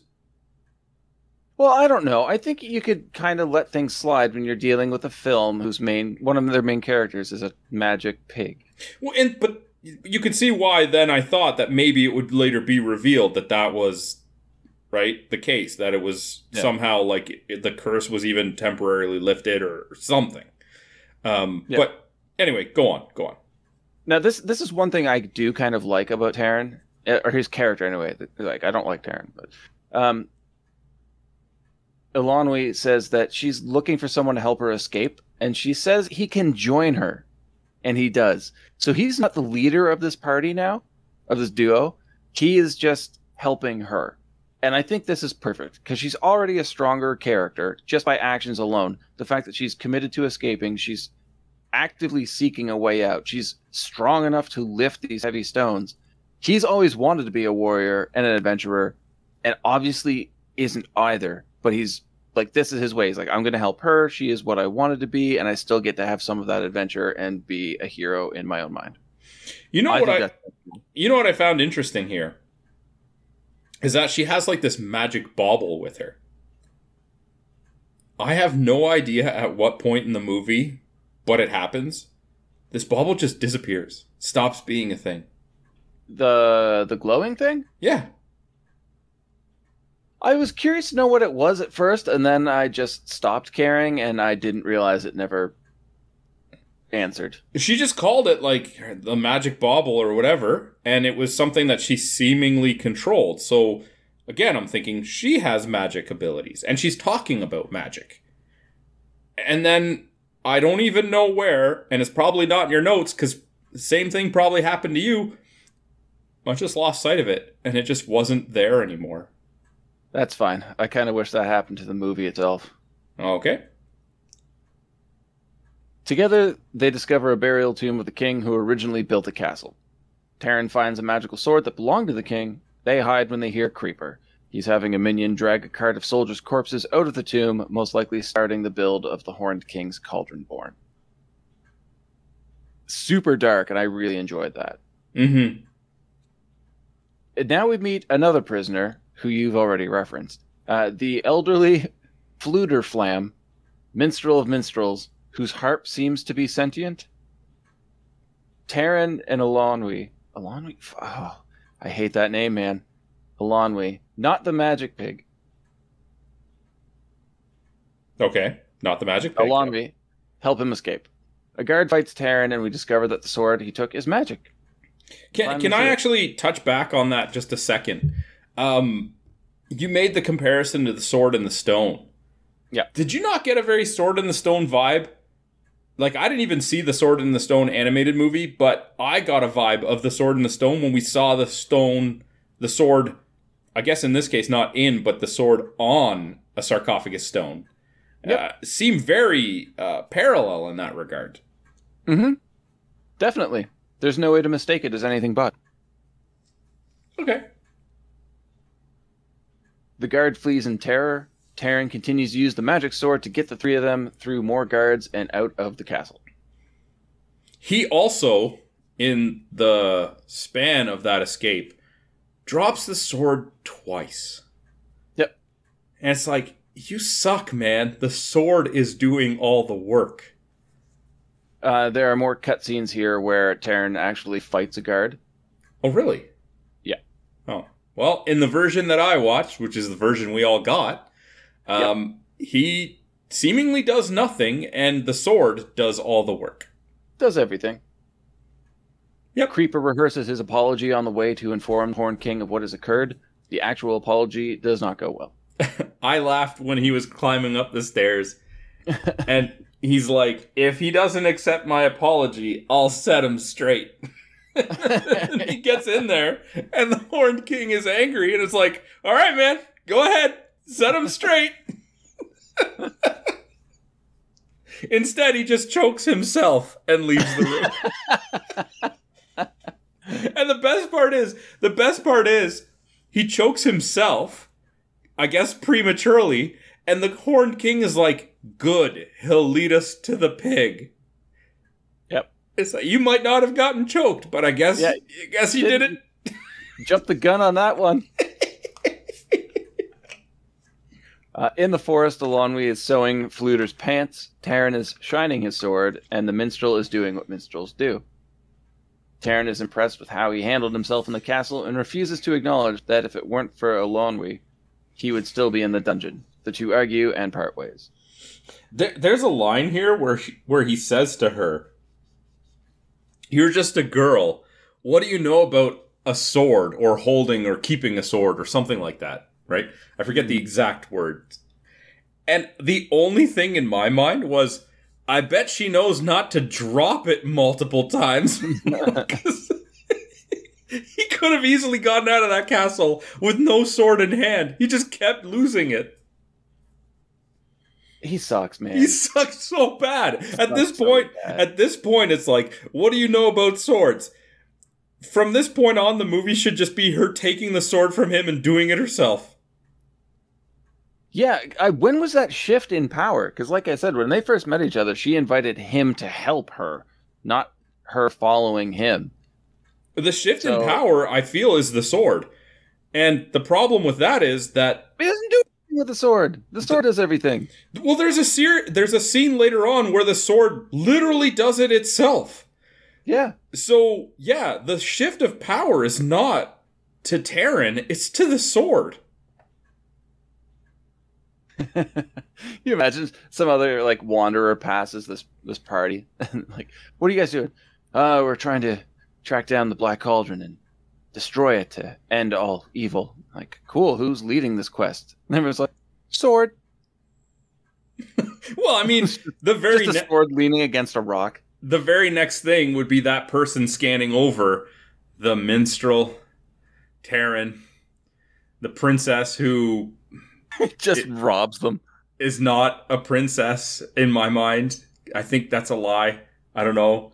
Well, I don't know. I think you could kind of let things slide when you're dealing with a film whose main one of their main characters is a magic pig.
Well, and but you could see why then I thought that maybe it would later be revealed that that was right the case that it was
Yeah.
somehow like it- the curse was even temporarily lifted or something. Um,
Yeah.
But anyway, go on, go on.
Now, this this is one thing I do kind of like about Taran, eh, or his character anyway. Like, I don't like Taran, but um, Eilonwy says that she's looking for someone to help her escape, and she says he can join her, and he does. So he's not the leader of this party now, of this duo. He is just helping her, and I think this is perfect because she's already a stronger character just by actions alone. The fact that she's committed to escaping, she's actively seeking a way out. She's strong enough to lift these heavy stones. He's always wanted to be a warrior and an adventurer, and obviously isn't either. But he's like, this is his way. He's like, I'm going to help her. She is what I wanted to be, and I still get to have some of that adventure and be a hero in my own mind.
You know what I you know what I found interesting here is that she has like this magic bauble with her. I have no idea at what point in the movie, but it happens. This bauble just disappears, stops being a thing.
the the glowing thing.
Yeah,
I was curious to know what it was at first, and then I just stopped caring, and I didn't realize it never answered.
she just called it like the magic bauble or whatever, and it was something that she seemingly controlled. So again, I'm thinking she has magic abilities, and she's talking about magic. And then I don't even know where, and it's probably not in your notes because same thing probably happened to you. I just lost sight of it, and it just wasn't there anymore.
That's fine. I kind of wish that happened to the movie itself.
Okay.
Together, they discover a burial tomb of the king who originally built the castle. Taran finds a magical sword that belonged to the king. They hide when they hear Creeper. He's having a minion drag a cart of soldiers' corpses out of the tomb, most likely starting the build of the Horned King's Cauldron Born. Super dark, and I really enjoyed that.
Mm-hmm.
And now we meet another prisoner who you've already referenced. Uh, the elderly Fflewddur Fflam, minstrel of minstrels, whose harp seems to be sentient. Taran and Eilonwy. Eilonwy? Oh, I hate that name, man. Eilonwy. Not the magic pig.
Okay. Not the magic pig.
Eilonwy. Help him escape. A guard fights Taran, and we discover that the sword he took is magic.
Can, can I actually touch back on that just a second? Um, you made the comparison to the sword and the stone.
Yeah.
Did you not get a very sword and the stone vibe? Like I didn't even see the sword and the stone animated movie, but I got a vibe of the sword and the stone when we saw the stone, the sword. I guess in this case, not in, but the sword on a sarcophagus stone.
Yep.
Uh, seem very uh, parallel in that regard.
Mm-hmm. Definitely. There's no way to mistake it as anything but.
Okay.
The guard flees in terror. Taran continues to use the magic sword to get the three of them through more guards and out of the castle.
He also, in the span of that escape, drops the sword twice.
Yep.
And it's like, you suck, man. The sword is doing all the work.
Uh, there are more cutscenes here where Taran actually fights a guard.
Oh, really?
Yeah.
Oh. Well, in the version that I watched, which is the version we all got, um, he seemingly does nothing, and the sword does all the work.
Does everything.
Yep.
Creeper rehearses his apology on the way to inform Horn King of what has occurred. The actual apology does not go well.
I laughed when he was climbing up the stairs, and he's like, "If he doesn't accept my apology, I'll set him straight." he gets in there, and the Horned King is angry, and it's like, "All right, man, go ahead, set him straight." Instead, he just chokes himself and leaves the room. and the best part is, the best part is, he chokes himself, I guess prematurely, and the Horned King is like, "Good, he'll lead us to the pig." It's like you might not have gotten choked, but I guess,
Yeah.
I guess you did it.
Jump the gun on that one. Uh, in the forest, Eilonwy is sewing Fflewddur's pants, Taran is shining his sword, and the minstrel is doing what minstrels do. Taran is impressed with how he handled himself in the castle and refuses to acknowledge that if it weren't for Eilonwy, he would still be in the dungeon. The two argue and part ways.
There, there's a line here where she, where he says to her, "You're just a girl. What do you know about a sword or holding or keeping a sword or something like that?" Right? I forget the hmm. exact words. And the only thing in my mind was, I bet she knows not to drop it multiple times. he could have easily gotten out of that castle with no sword in hand. He just kept losing it.
He sucks, man.
He sucks so bad. At this
sucks so
point, at this point, it's like, what do you know about swords? From this point on, the movie should just be her taking the sword from him and doing it herself.
Yeah, I, when was that shift in power? Because, like I said, when they first met each other, she invited him to help her, not her following him.
The shift
So-
in power, I feel, is the sword. And the problem with that is that
He doesn't do with the sword. The sword does everything.
well, there's a ser- there's a scene later on where the sword literally does it itself.
Yeah.
So yeah, the shift of power is not to Taran; it's to the sword.
you imagine some other like wanderer passes this this party and like, what are you guys doing? Uh, we're trying to track down the Black Cauldron and destroy it to end all evil. Like, cool. Who's leading this quest? And everyone's like, sword.
Well, I mean, the very ne-
sword leaning against a rock.
the very next thing would be that person scanning over the minstrel, Taran, the princess who
Just
It-
robs them.
is not a princess in my mind. I think that's a lie. I don't know.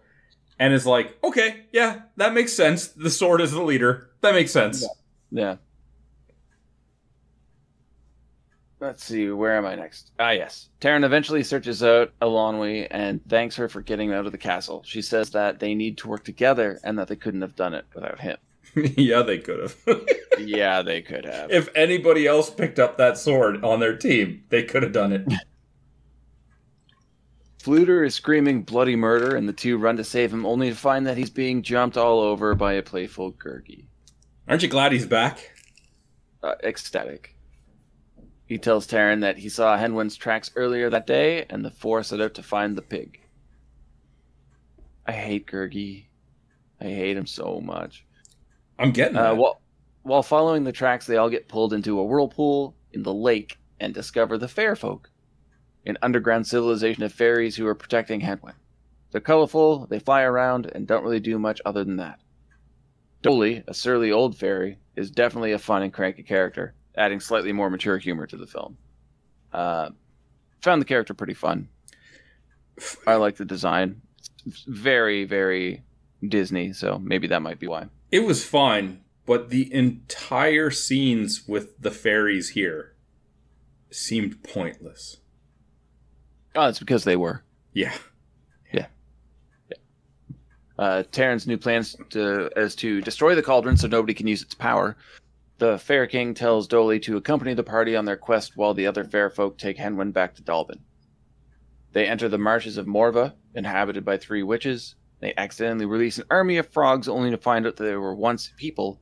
And is like, okay, yeah, that makes sense. The sword is the leader. That makes sense.
Yeah. Let's see, where am I next? Ah, yes. Taran eventually searches out Eilonwy and thanks her for getting out of the castle. She says that they need to work together and that they couldn't have done it without him.
yeah, they could have.
yeah, they could have.
if anybody else picked up that sword on their team, they could have done it.
Fflewddur is screaming bloody murder, and the two run to save him, only to find that he's being jumped all over by a playful Gurgi.
Aren't you glad he's back?
Uh, ecstatic. He tells Taran that he saw Hen Wen's tracks earlier that day, and the four set out to find the pig. I hate Gurgi. I hate him so much.
I'm getting
Uh, while, while following the tracks, they all get pulled into a whirlpool in the lake and discover the Fair Folk, an underground civilization of fairies who are protecting Hen Wen. They're colorful, they fly around, and don't really do much other than that. Doli, a surly old fairy, is definitely a fun and cranky character, adding slightly more mature humor to the film. Uh, found the character pretty fun. I like the design. It's very, very Disney, so maybe that might be why.
It was fine, but the entire scenes with the fairies here seemed pointless.
Oh, it's because they were.
Yeah. Yeah.
Uh, Taran's new plans to, is to destroy the cauldron so nobody can use its power. The Fair King tells Doli to accompany the party on their quest while the other fair folk take Hen Wen back to Dallben. They enter the marshes of Morva, inhabited by three witches. They accidentally release an army of frogs only to find out that they were once people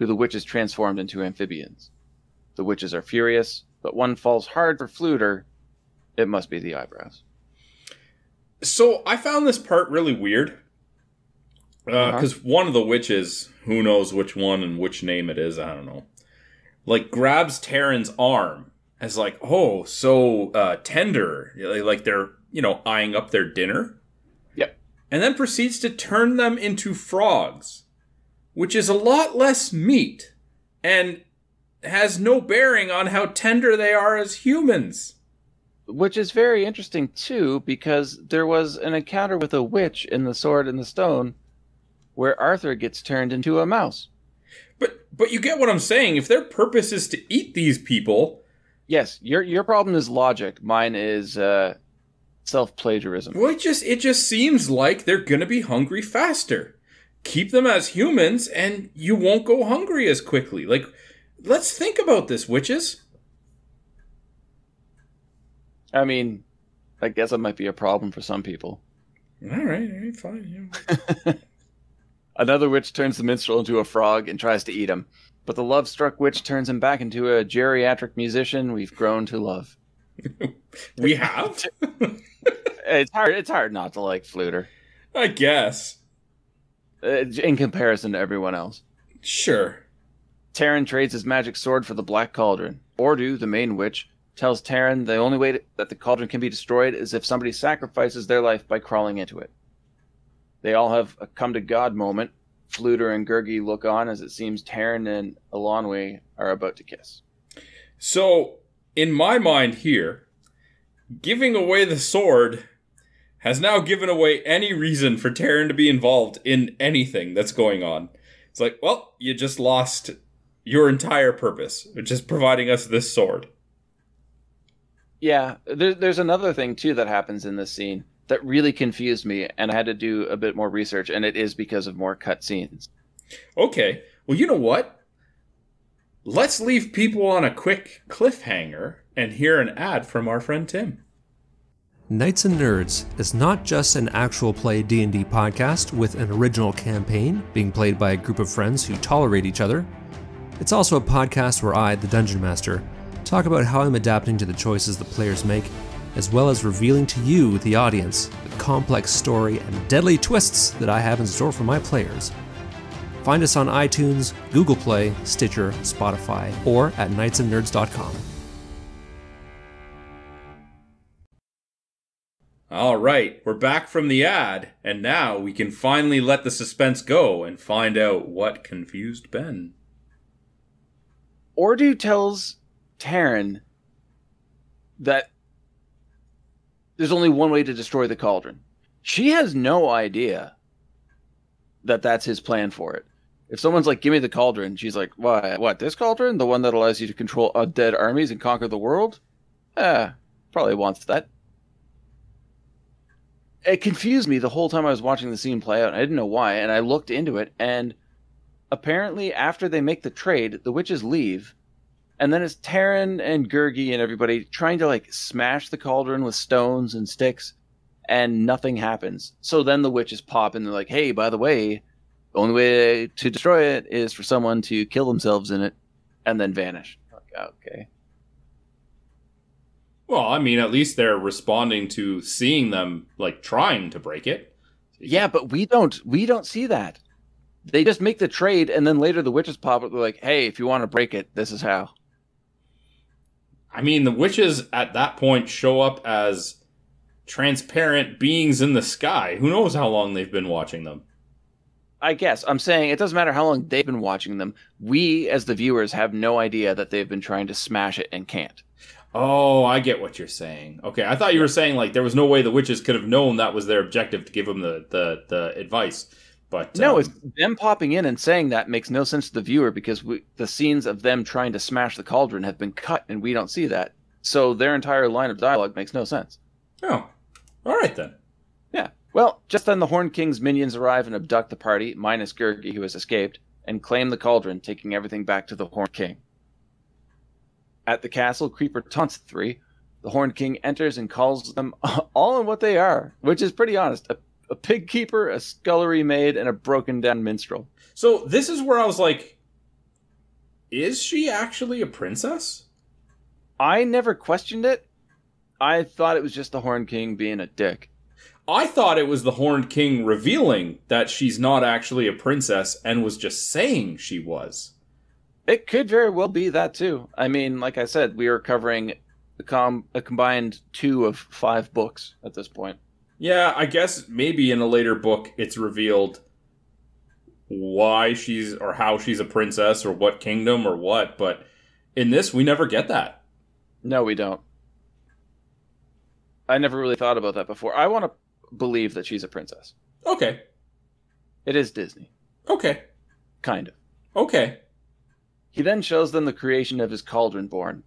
who the witches transformed into amphibians. The witches are furious, but one falls hard for Fflewddur. It must be the eyebrows.
So I found this part really weird. Because uh, one of the witches, who knows which one and which name it is, I don't know, like grabs Taran's arm as like, oh, so uh, tender, like they're you know eyeing up their dinner.
Yep.
And then proceeds to turn them into frogs, which is a lot less meat and has no bearing on how tender they are as humans.
Which is very interesting too, because there was an encounter with a witch in the Sword and the Stone where Arthur gets turned into a mouse.
But but you get what I'm saying. If their purpose is to eat these people,
yes, your your problem is logic. Mine is uh, self plagiarism.
Well, it just it just seems like they're gonna be hungry faster. Keep them as humans, and you won't go hungry as quickly. Like, let's think about this, witches.
I mean, I guess it might be a problem for some people.
All right, all right, fine.
Yeah. Another witch turns the minstrel into a frog and tries to eat him, but the love struck witch turns him back into a geriatric musician we've grown to love.
we have?
it's hard it's hard not to like Fflewddur.
I guess.
Uh, in comparison to everyone else.
Sure.
Taran trades his magic sword for the Black Cauldron. Orddu, the main witch, tells Taran the only way to, that the cauldron can be destroyed is if somebody sacrifices their life by crawling into it. They all have a come to God moment. Fflewddur and Gurgi look on as it seems Taran and Eilonwy are about to kiss.
So, in my mind here, giving away the sword has now given away any reason for Taran to be involved in anything that's going on. It's like, well, you just lost your entire purpose, which is providing us this sword.
Yeah, there, there's another thing too that happens in this scene that really confused me, and I had to do a bit more research, and it is because of more cutscenes.
Okay. Well, you know what? Let's leave people on a quick cliffhanger and hear an ad from our friend Tim.
Knights and Nerds is not just an actual play D&D podcast with an original campaign being played by a group of friends who tolerate each other. It's also a podcast where I, the Dungeon Master, talk about how I'm adapting to the choices the players make as well as revealing to you, the audience, the complex story and deadly twists that I have in store for my players. Find us on iTunes, Google Play, Stitcher, Spotify, or at knightsandnerds.com.
All right, we're back from the ad, and now we can finally let the suspense go and find out what confused Ben.
Orddu tells Taran that there's only one way to destroy the cauldron. She has no idea that that's his plan for it. If someone's like, "Give me the cauldron," she's like, "What? What? This cauldron? The one that allows you to control undead armies and conquer the world?" Eh, probably wants that. It confused me the whole time I was watching the scene play out. I didn't know why, and I looked into it, and apparently, after they make the trade, the witches leave, and then it's Taran and Gurgi and everybody trying to like smash the cauldron with stones and sticks, and nothing happens. So then the witches pop and they're like, "Hey, by the way, the only way to destroy it is for someone to kill themselves in it, and then vanish." Like, okay.
Well, I mean, at least they're responding to seeing them like trying to break it.
Yeah, but we don't we don't see that. They just make the trade, and then later the witches pop up. They're like, "Hey, if you want to break it, this is how."
I mean, the witches at that point show up as transparent beings in the sky. Who knows how long they've been watching them?
I guess I'm saying it doesn't matter how long they've been watching them. We, as the viewers, have no idea that they've been trying to smash it and can't.
Oh, I get what you're saying. Okay, I thought you were saying like there was no way the witches could have known that was their objective to give them the the, the advice. But
no,
um,
it's them popping in and saying that makes no sense to the viewer because we, the scenes of them trying to smash the cauldron have been cut and we don't see that. So their entire line of dialogue makes no sense.
Oh, all right then.
Yeah. Well, just then the Horn King's minions arrive and abduct the party, minus Gurgi, who has escaped, and claim the cauldron, taking everything back to the Horn King. At the castle, Creeper taunts the three. The Horn King enters and calls them all in what they are, which is pretty honest a, a pig keeper, a scullery maid, and a broken down minstrel.
So this is where I was like, is she actually a princess?
I never questioned it. I thought it was just the Horn King being a dick.
I thought it was the Horned King revealing that she's not actually a princess and was just saying she was.
It could very well be that too. I mean, like I said, we are covering a, com- a combined two of five books at this point.
Yeah, I guess maybe in a later book it's revealed why she's or how she's a princess or what kingdom or what, but in this we never get that.
No, we don't. I never really thought about that before. I want to believe that she's a princess.
Okay.
It is Disney,
Okay.
kind of.
Okay.
He then shows them the creation of his cauldron born,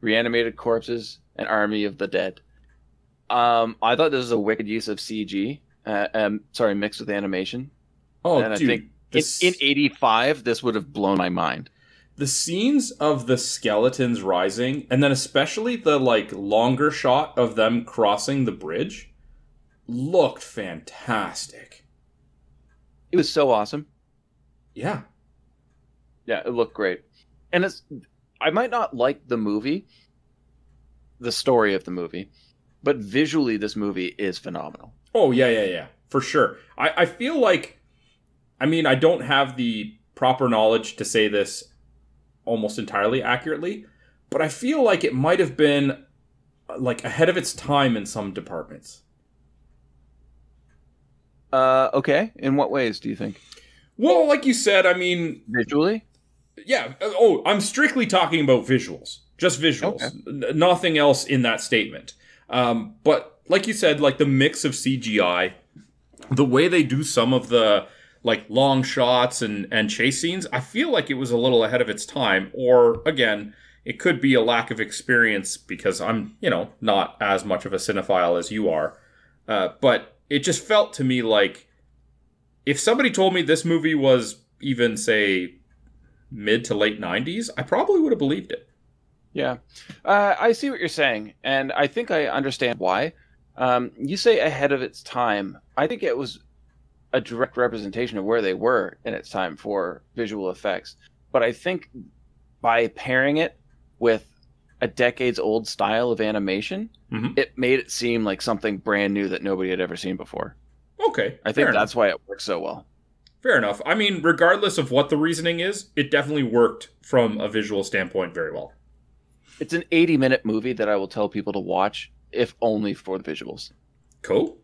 reanimated corpses, an army of the dead. Um, I thought this was a wicked use of CG. Uh, um, sorry, mixed with animation.
Oh,
and
dude.
I think
this-
in, in '85, this would have blown my mind.
the scenes of the skeletons rising and then especially the like longer shot of them crossing the bridge looked fantastic
It was so awesome.
yeah
Yeah, it looked great. And it's I might not like the movie, the story of the movie, but visually this movie is phenomenal.
oh yeah yeah yeah for sure i i feel like i mean i don't have the proper knowledge to say this almost entirely accurately but i feel like it might have been like ahead of its time in some departments
Uh okay. In what ways do you think?
well like you said i mean
Visually?
Yeah. Oh, I'm strictly talking about visuals. Just visuals.
Okay.
N- nothing else in that statement. Um, but like you said, like the mix of CGI, the way they do some of the like long shots and and chase scenes, I feel like it was a little ahead of its time. Or again, it could be a lack of experience because I'm, you know, not as much of a cinephile as you are. Uh, but it just felt to me like if somebody told me this movie was even say mid to late 90s, I probably would have believed it.
Yeah. Uh, I see what you're saying, and I think I understand why. Um, you say ahead of its time. I think it was a direct representation of where they were in its time for visual effects. But I think by pairing it with a decades old style of animation,
Mhm.
it made it seem like something brand new that nobody had ever seen before.
Okay.
I think that's why it works so well.
fair enough. I mean, regardless of what the reasoning is, it definitely worked from a visual standpoint very well.
It's an 80 minute movie that I will tell people to watch, if only for the visuals.
Cool.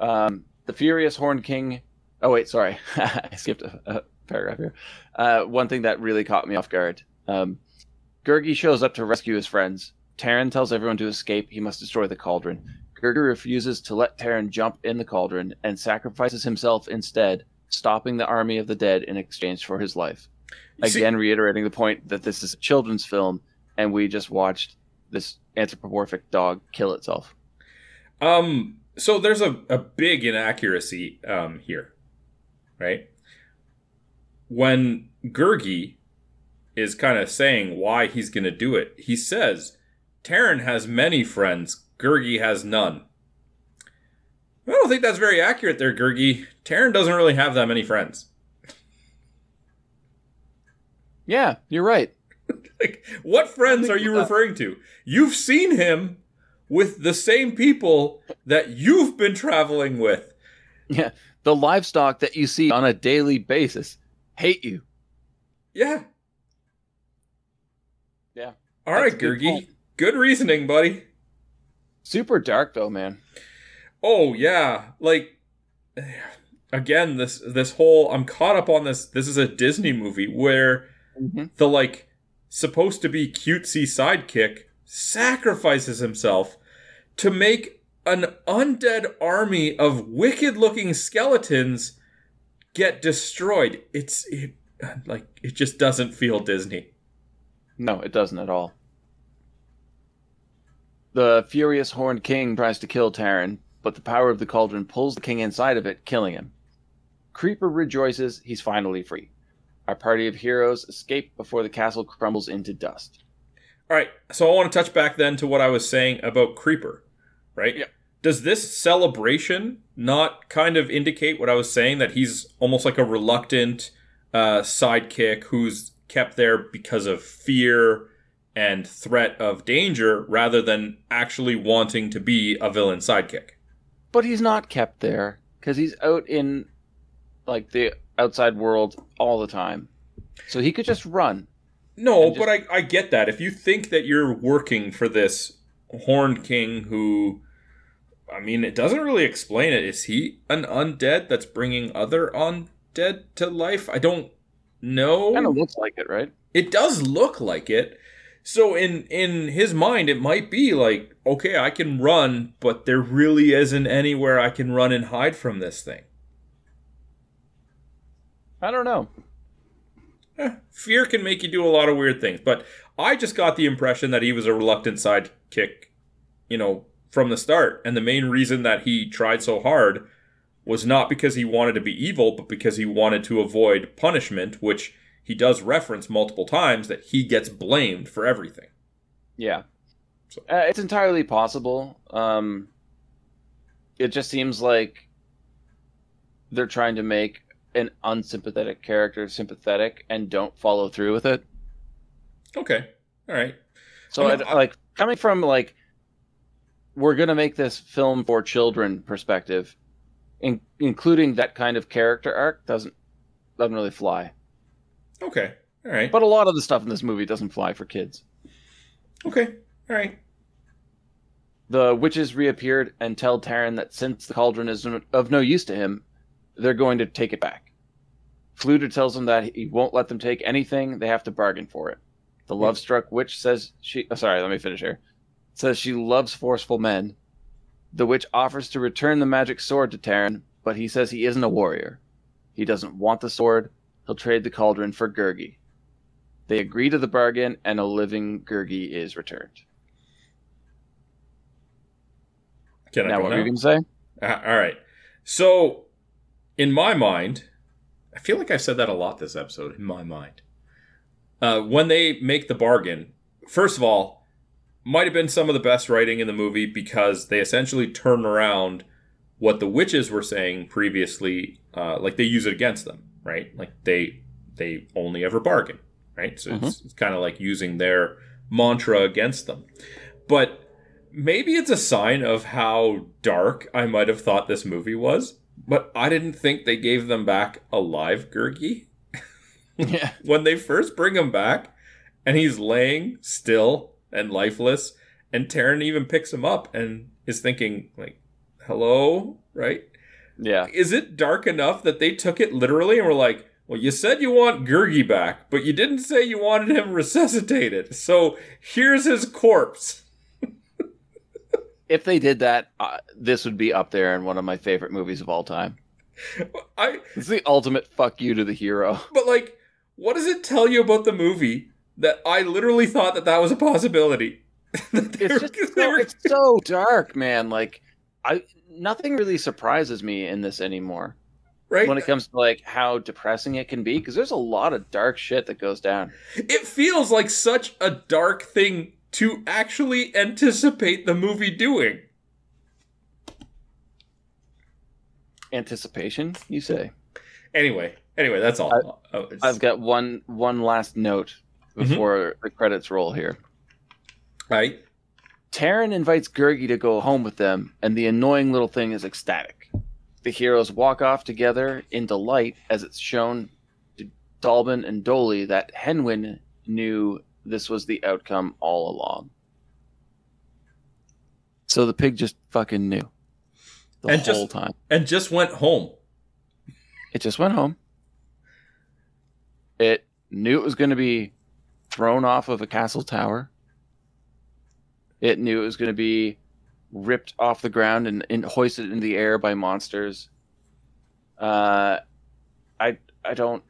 Um, the Furious Horn King. Oh wait, sorry, I skipped a, a paragraph here. Uh, one thing that really caught me off guard. Um, Gurgi shows up to rescue his friends. Taran tells everyone to escape. He must destroy the cauldron. Gurgi refuses to let Taran jump in the cauldron and sacrifices himself instead, stopping the army of the dead in exchange for his life.
See-
Again, reiterating the point that this is a children's film, and we just watched this anthropomorphic dog kill itself.
Um, so there's a, a big inaccuracy um, here, right? When Gurgi is kind of saying why he's going to do it, he says, Taran has many friends, Gurgi has none. I don't think that's very accurate there, Gurgi. Taran doesn't really have that many friends.
Yeah, you're right.
Like, what friends are you referring to? You've seen him with the same people that you've been traveling with.
Yeah, the livestock that you see on a daily basis hate you.
Yeah.
Yeah.
All right,
good point.
Good reasoning, buddy.
Super dark though, man.
Oh yeah, like again, this this whole I'm caught up on this. This is a Disney movie where Mm-hmm. the like supposed to be cutesy sidekick sacrifices himself to make an undead army of wicked looking skeletons get destroyed. It's it, like it just doesn't feel Disney.
No, it doesn't at all. The furious Horned King tries to kill Taran, but the power of the cauldron pulls the king inside of it, killing him. Creeper rejoices he's finally free. Our party of heroes escape before the castle crumbles into dust.
All right, so I want to touch back then to what I was saying about Creeper, right?
Yeah.
Does this celebration not kind of indicate what I was saying that he's almost like a reluctant uh, sidekick who's kept there because of fear and threat of danger rather than actually wanting to be a villain sidekick?
But he's not kept there because he's out in like the outside world all the time. So he could just run.
No,
just-
but I, I get that. If you think that you're working for this Horned King who. I mean, it doesn't really explain it. Is he an undead that's bringing other undead to life? I don't know.
Kind of looks like it, right?
It does look like it. So in in his mind, it might be like, okay, I can run, but there really isn't anywhere I can run and hide from this thing.
I don't know.
Eh, fear can make you do a lot of weird things, but I just got the impression that he was a reluctant sidekick, you know, from the start. And the main reason that he tried so hard was not because he wanted to be evil, but because he wanted to avoid punishment, which he does reference multiple times that he gets blamed for everything.
Yeah.
So-
Uh, it's entirely possible. Um, it just seems like they're trying to make an unsympathetic character sympathetic and don't follow through with it.
Okay. All right.
So,
I mean,
I, like coming from like we're gonna make this film for children perspective, in, including that kind of character arc doesn't doesn't really fly.
Okay. All right.
But a lot of the stuff in this movie doesn't fly for kids.
okay. All right.
The witches reappeared and tell Taran that since the cauldron is of no use to him, they're going to take it back. Fflewddur tells them that he won't let them take anything; they have to bargain for it. The love-struck witch says she. Oh, sorry, let me finish here. Says she loves forceful men. The witch offers to return the magic sword to Taran, but he says he isn't a warrior. He doesn't want the sword. He'll trade the cauldron for Gurgi. They agree to the bargain, and a living Gurgi is returned.
Can I
now,
go
what
now?
were you going to say?
Uh, all right. So, in my mind, I feel like I've said that a lot this episode. In my mind, uh, when they make the bargain, first of all, might have been some of the best writing in the movie because they essentially turn around what the witches were saying previously. Uh, like they use it against them, right? Like they they only ever bargain, right? So it's, it's kind of like using their mantra against them. But maybe it's a sign of how dark I might have thought this movie was, but I didn't think they gave them back a live Gurgi.
yeah.
When they first bring him back, and he's laying still and lifeless, and Taran even picks him up and is thinking, like, hello, right?
Yeah.
Is it dark enough that they took it literally and were like, well, you said you want Gurgi back, but you didn't say you wanted him resuscitated. So here's his corpse.
If they did that, uh, this would be up there in one of my favorite movies of all time.
I
It's the ultimate fuck you to the hero.
But like, what does it tell you about the movie that I literally thought that that was a possibility?
It's just
they
so,
were-
it's so dark, man. Like I nothing really surprises me in this anymore
right.
when it comes to like how depressing it can be because there's a lot of dark shit that goes down.
it feels like such a dark thing to actually anticipate the movie doing.
Anticipation, you say?
Anyway, anyway, that's all. Oh,
I've got one one last note mm-hmm. before the credits roll here.
right.
Taran invites Gurgi to go home with them, and the annoying little thing is ecstatic. The heroes walk off together in delight as it's shown to Dallben and Doli that Hen Wen knew this was the outcome all along. So the pig just fucking knew the
And
whole
just-
time.
And just went home.
It just went home. It knew it was going to be thrown off of a castle tower. It knew it was going to be ripped off the ground and, and hoisted in the air by monsters. Uh, I I don't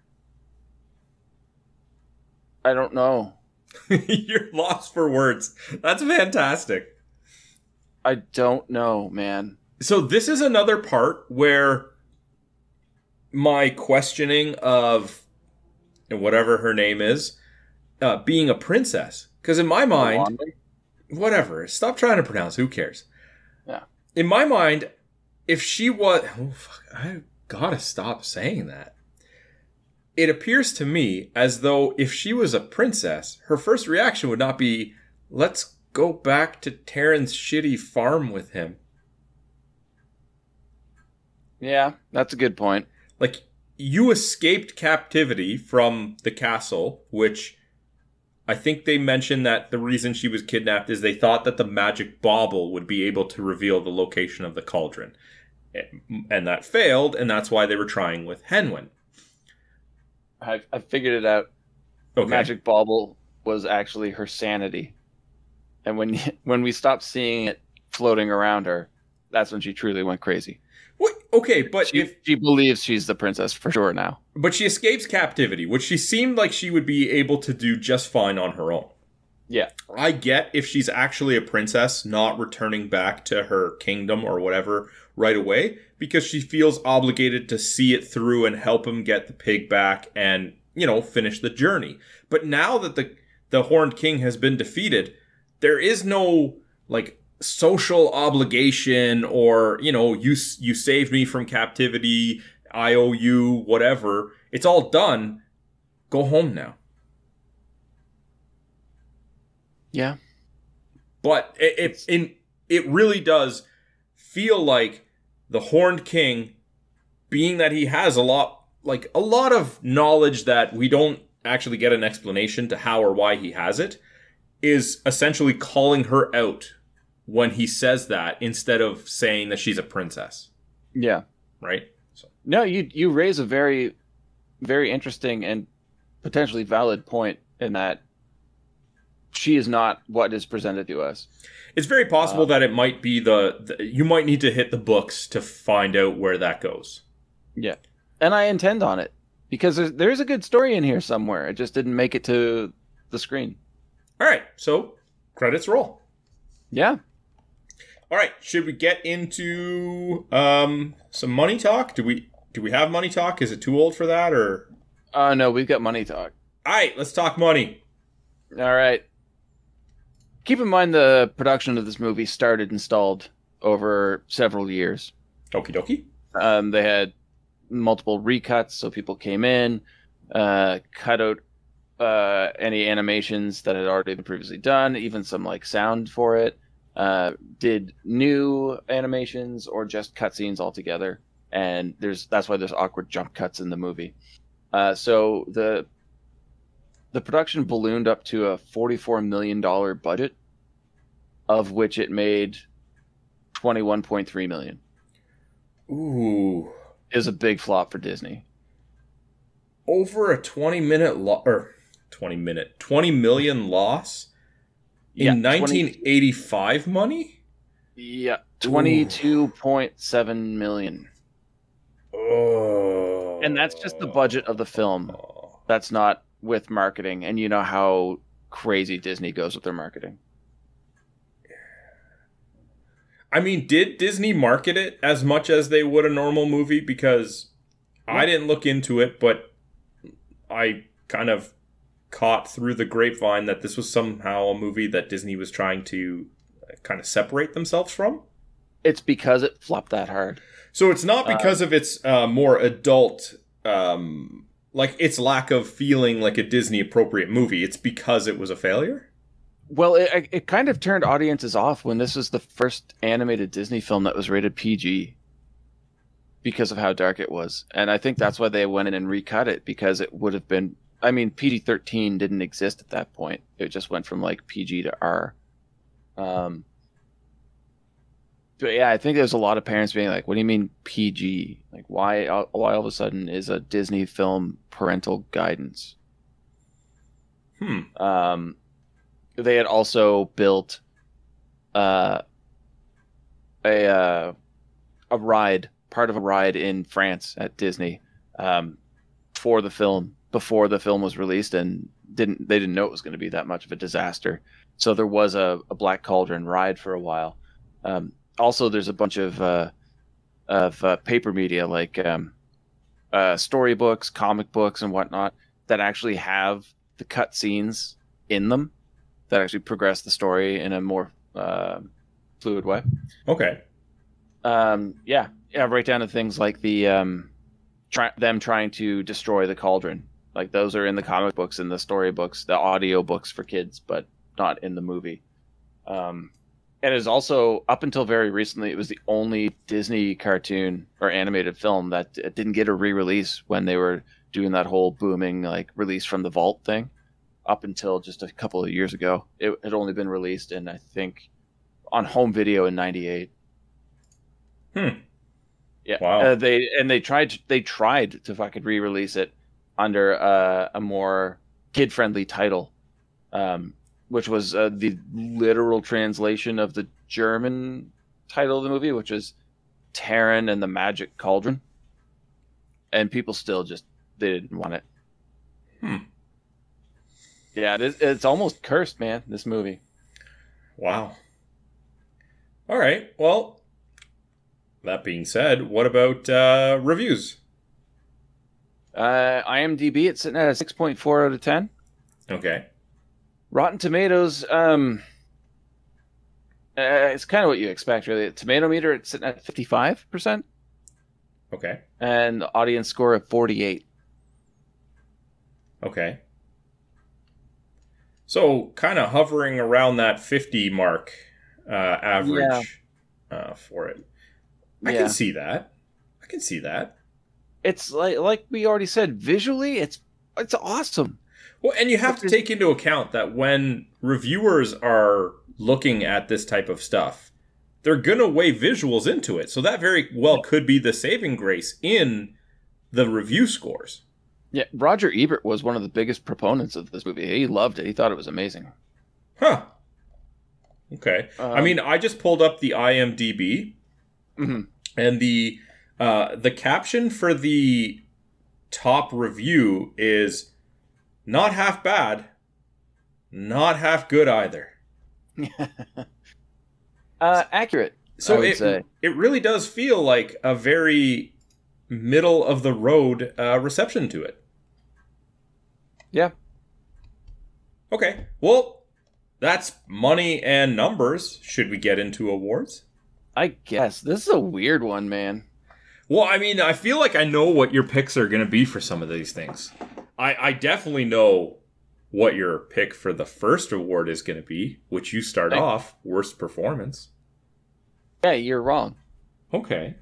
I don't know.
You're lost for words. That's fantastic.
I don't know, man.
So this is another part where my questioning of and whatever her name is, uh, being a princess. Because in my mind, whatever. Stop trying to pronounce. Who cares?
Yeah.
In my mind, if she was, oh fuck, I gotta stop saying that. It appears to me as though if she was a princess, her first reaction would not be, "Let's go back to Taran's shitty farm with him."
Yeah, that's a good point.
Like you escaped captivity from the castle, which I think they mentioned that the reason she was kidnapped is they thought that the magic bauble would be able to reveal the location of the cauldron. And that failed, and that's why they were trying with Hen Wen.
I, I figured it out.
Okay.
Magic bauble was actually her sanity, and when when we stopped seeing it floating around her, that's when she truly went crazy.
What? Okay, but
She,
if
she believes she's the princess for sure now.
but she escapes captivity, which she seemed like she would be able to do just fine on her own.
Yeah,
I get if she's actually a princess, not returning back to her kingdom or whatever right away, because she feels obligated to see it through and help him get the pig back and, you know, finish the journey. But now that the the Horned King has been defeated, there is no like social obligation or, you know, you you saved me from captivity, I owe you whatever. It's all done. Go home now.
yeah.
but it, it in it really does feel like the horned king being that he has a lot like a lot of knowledge that we don't actually get an explanation to how or why he has it is essentially calling her out when he says that instead of saying that she's a princess.
Yeah.
right? So.
No, you you raise a very very interesting and potentially valid point in that she is not what is presented to us.
it's very possible that it might be the, the you might need to hit the books to find out where that goes
Yeah. And I intend on it because there's, there's a good story in here somewhere. It just didn't make it to the screen.
all right so credits roll
Yeah.
All right, should we get into um some money talk? Do we do we have money talk? Is it too old for that or
Uh no, we've got money talk.
All right, let's talk money.
All right. Keep in mind the production of this movie started and stalled over several years.
Okie dokie.
Um, they had multiple recuts, so people came in, uh, cut out uh, any animations that had already been previously done, even some like sound for it. Uh, did new animations or just cutscenes altogether, and there's that's why there's awkward jump cuts in the movie. Uh, so the the production ballooned up to a forty-four million dollar budget, of which it made twenty-one point three million
Ooh,
is a big flop for Disney.
over a 20 minute lo- or 20 minute 20 million loss in
Yeah, 20
1985 money?
Yeah, twenty-two point seven million,
Oh.
and that's just the budget of the film. That's not with marketing, and you know how crazy Disney goes with their marketing.
I mean, did Disney market it as much as they would a normal movie? Because I didn't look into it, but I kind of caught through the grapevine that this was somehow a movie that Disney was trying to uh, kind of separate themselves from.
It's because it flopped that hard.
So it's not because of its uh, more adult, um, like its lack of feeling like a Disney appropriate movie. It's because it was a failure.
Well, it, it kind of turned audiences off when this was the first animated Disney film that was rated PG because of how dark it was. And I think that's why they went in and recut it because it would have been. I mean, PG 13 didn't exist at that point. It just went from like PG to R. Um, but yeah, I think there's a lot of parents being like, what do you mean PG? Like, why, why all of a sudden is a Disney film parental guidance?
Hmm.
Um, they had also built uh, a uh, a ride, part of a ride in France at Disney um, for the film before the film was released, and didn't they didn't know it was going to be that much of a disaster. So there was a, a Black Cauldron ride for a while, Um, also, there's a bunch of uh, of uh, paper media like um, uh, storybooks, comic books, and whatnot that actually have the cut scenes in them that actually progress the story in a more uh, fluid way.
Okay.
Um, yeah, yeah, right down to things like the um, try- them trying to destroy the cauldron. Like those are in the comic books and the storybooks, the audio books for kids, but not in the movie. Um, and is also up until very recently, it was the only Disney cartoon or animated film that didn't get a re-release when they were doing that whole booming like release from the vault thing. Up until just a couple of years ago, it had only been released in I think on home video in '98.
Hmm.
Yeah.
Wow.
Uh, they and they tried they tried to fucking re-release it under uh, a more kid-friendly title, um, which was uh, the literal translation of the German title of the movie, which is Taran and the Magic Cauldron. And people still just they didn't want it.
Hmm.
Yeah, it is, it's almost cursed, man. This movie.
Wow. All right. Well, that being said, what about uh, reviews?
Uh, IMDb, it's sitting at a six point four out of ten.
Okay.
Rotten Tomatoes, um, uh, it's kind of what you expect, really. Tomato meter, it's sitting at fifty five percent,
Okay.
and the audience score of forty eight.
Okay. So, kind of hovering around that 50 mark uh, average uh, for it. I
Yeah.
can see that. I can see that.
It's like like we already said, visually, it's it's awesome.
Well, and you have to take into account that when reviewers are looking at this type of stuff, they're going to weigh visuals into it. So that very well could be the saving grace in the review scores.
Yeah, Roger Ebert was one of the biggest proponents of this movie. He loved it. He thought it was amazing.
Huh. Okay. I
Um,
mean, I just pulled up the IMDb
Mhm.
and the uh, the caption for the top review is not half bad, not half good either.
Uh, accurate.
So it
say.
it really does feel like a very middle of the road uh, reception to it.
Yeah.
Okay. Well, that's money and numbers. Should we get into awards?
I guess this is a weird one, man.
Well, I mean, I feel like I know what your picks are going to be for some of these things. I, I definitely know what your pick for the first award is going to be, which you start
Thank-
off worst performance.
Yeah, you're wrong.
Okay.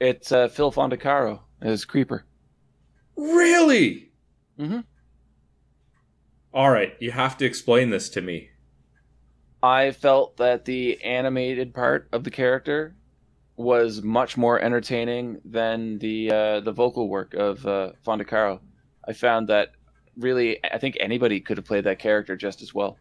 It's uh, Phil Fondacaro as Creeper.
Really?
Mm-hmm.
All right, you have to explain this to me.
I felt that the animated part of the character was much more entertaining than the uh, the vocal work of uh, Fondacaro. I found that really, I think anybody could have played that character just as well.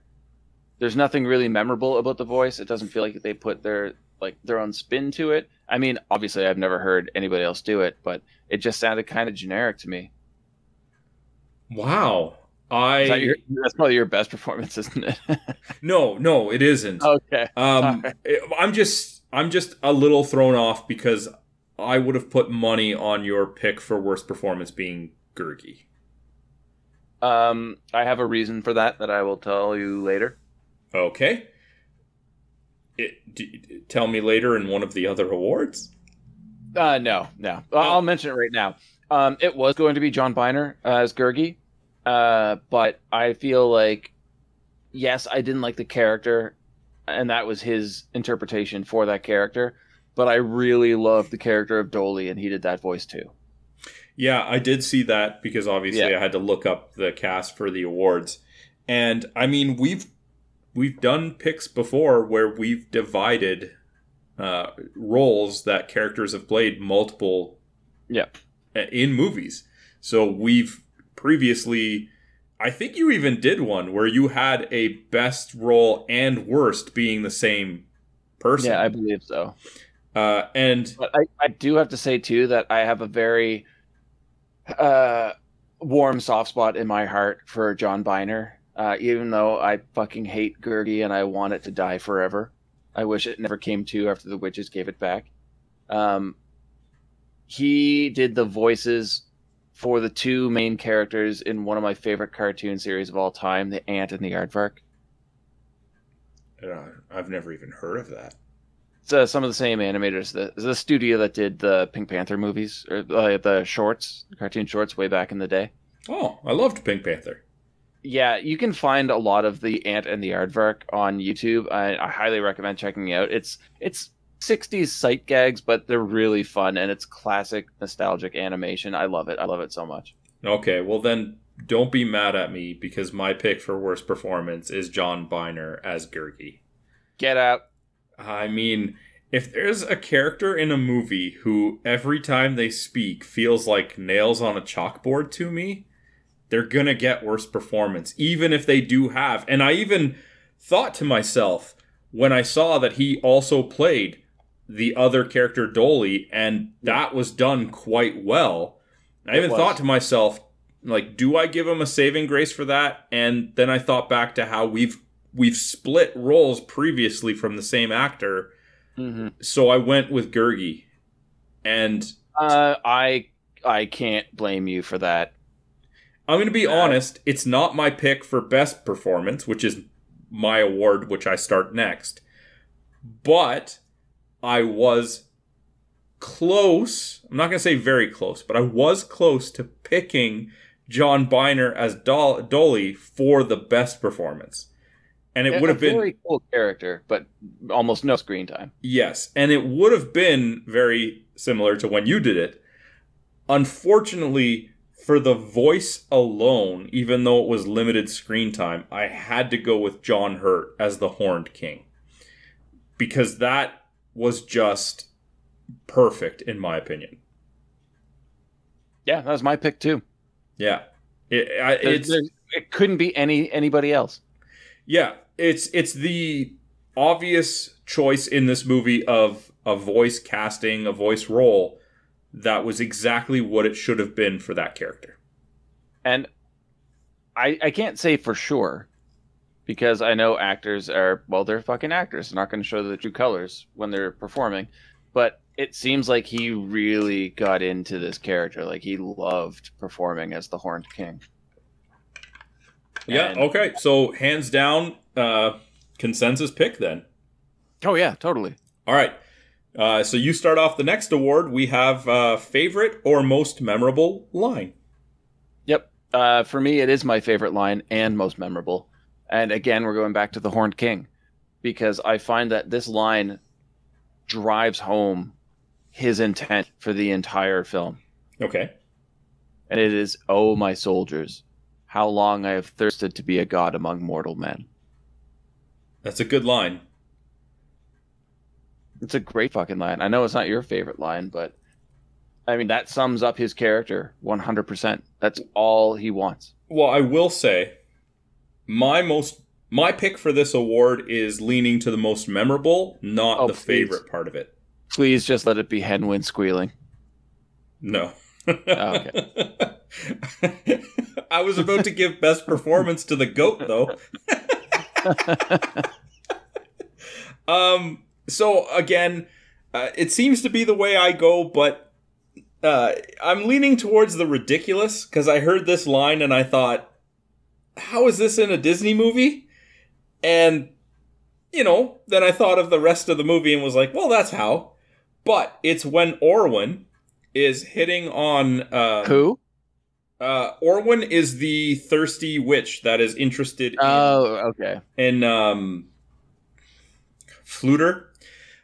There's nothing really memorable about the voice. It doesn't feel like they put their like their own spin to it. I mean, obviously, I've never heard anybody else do it, but it just sounded kind of generic to me.
Wow. I
that your, that's probably your best performance, isn't it?
no, no, it isn't.
okay.
Um, I'm just, I'm just a little thrown off because I would have put money on your pick for worst performance being Gurgi.
Um, I have a reason for that that I will tell you later.
Okay. It, d- tell me later in one of the other awards.
Uh, no, no. I'll mention it right now. Um, it was going to be John Byner as Gurgi, uh, but I feel like, yes, I didn't like the character, and that was his interpretation for that character. But I really loved the character of Doli, and he did that voice too.
Yeah, I did see that because obviously
Yeah.
I had to look up the cast for the awards. And I mean, we've we've done picks before where we've divided uh, roles that characters have played multiple
Yeah.
in movies. So we've previously I think you even did one where you had a best role and worst being the same person.
Yeah, I believe so.
uh, and
But I, I do have to say too that I have a very uh, warm soft spot in my heart for John Byner. Uh, even though I fucking hate Gurgi and I want it to die forever. I wish it never came to after the witches gave it back. Um, he did the voices for the two main characters in one of my favorite cartoon series of all time, The Ant and the Aardvark.
Uh, I've never even heard of that.
It's uh, some of the same animators. The the studio that did the Pink Panther movies or uh, the shorts, cartoon shorts, way back in the day.
Oh, I loved Pink Panther.
Yeah, you can find a lot of the Ant and the Aardvark on YouTube. I, I highly recommend checking it out. It's it's 60s sight gags, but they're really fun and it's classic nostalgic animation. I love it. I love it so much.
Okay, well then don't be mad at me because my pick for worst performance is John Byner as Gurgi.
Get out.
I mean, if there's a character in a movie who every time they speak feels like nails on a chalkboard to me, they're gonna get worst performance, even if they do have. And I even thought to myself when I saw that he also played the other character Doli, and that was done quite well. I
It
even
was.
thought to myself, like, do I give him a saving grace for that? And then I thought back to how we've we've split roles previously from the same actor,
hmm
so I went with Gurgi. And
Uh, I I can't blame you for that.
I'm going to be
Uh,
honest, it's not my pick for best performance, which is my award, which I start next. But I was close. I'm not going to say very close, but I was close to picking John Byner as Dol- Doli for the best performance. And it would have been
very cool character, but almost no screen time.
Yes, and it would have been very similar to when you did it. Unfortunately, for the voice alone, even though it was limited screen time, I had to go with John Hurt as the Horned King. Because that was just perfect, in my opinion.
Yeah, that was my pick too.
Yeah. It, I,
There-
it's
there- it couldn't be any anybody else.
Yeah, it's it's the obvious choice in this movie of a voice casting, a voice role that was exactly what it should have been for that character.
And I I can't say for sure because I know actors are well, they're fucking actors. They're not going to show the true colors when they're performing. But it seems like he really got into this character. Like he loved performing as the Horned King.
Yeah,
And-
okay. So hands down, uh consensus pick then.
Oh yeah, totally.
All right. Uh, so you start off the next award. We have uh, favorite or most memorable line.
Yep. Uh, for me, it is my favorite line and most memorable. And again, we're going back to the Horned King because I find that this line drives home his intent for the entire film.
Okay.
And it is, Oh, my soldiers, how long I have thirsted to be a god among mortal men.
That's a good line.
It's a great fucking line. I know it's not your favorite line, but I mean, that sums up his character 100%. That's all he wants.
Well, I will say my most my pick for this award is leaning to the most memorable, not
Oh,
the
please.
favorite part of it.
Please just let it be Hen Wen squealing.
No.
okay.
I was about to give best performance to the goat though. um so again, uh, it seems to be the way I go, but uh, I'm leaning towards the ridiculous because I heard this line and I thought, how is this in a Disney movie? And you know, then I thought of the rest of the movie and was like, well, that's how. But it's when Orwen is hitting on uh,
Who?
uh, Orwen is the thirsty witch that is interested in,
Oh, okay.
in um, Fflewddur.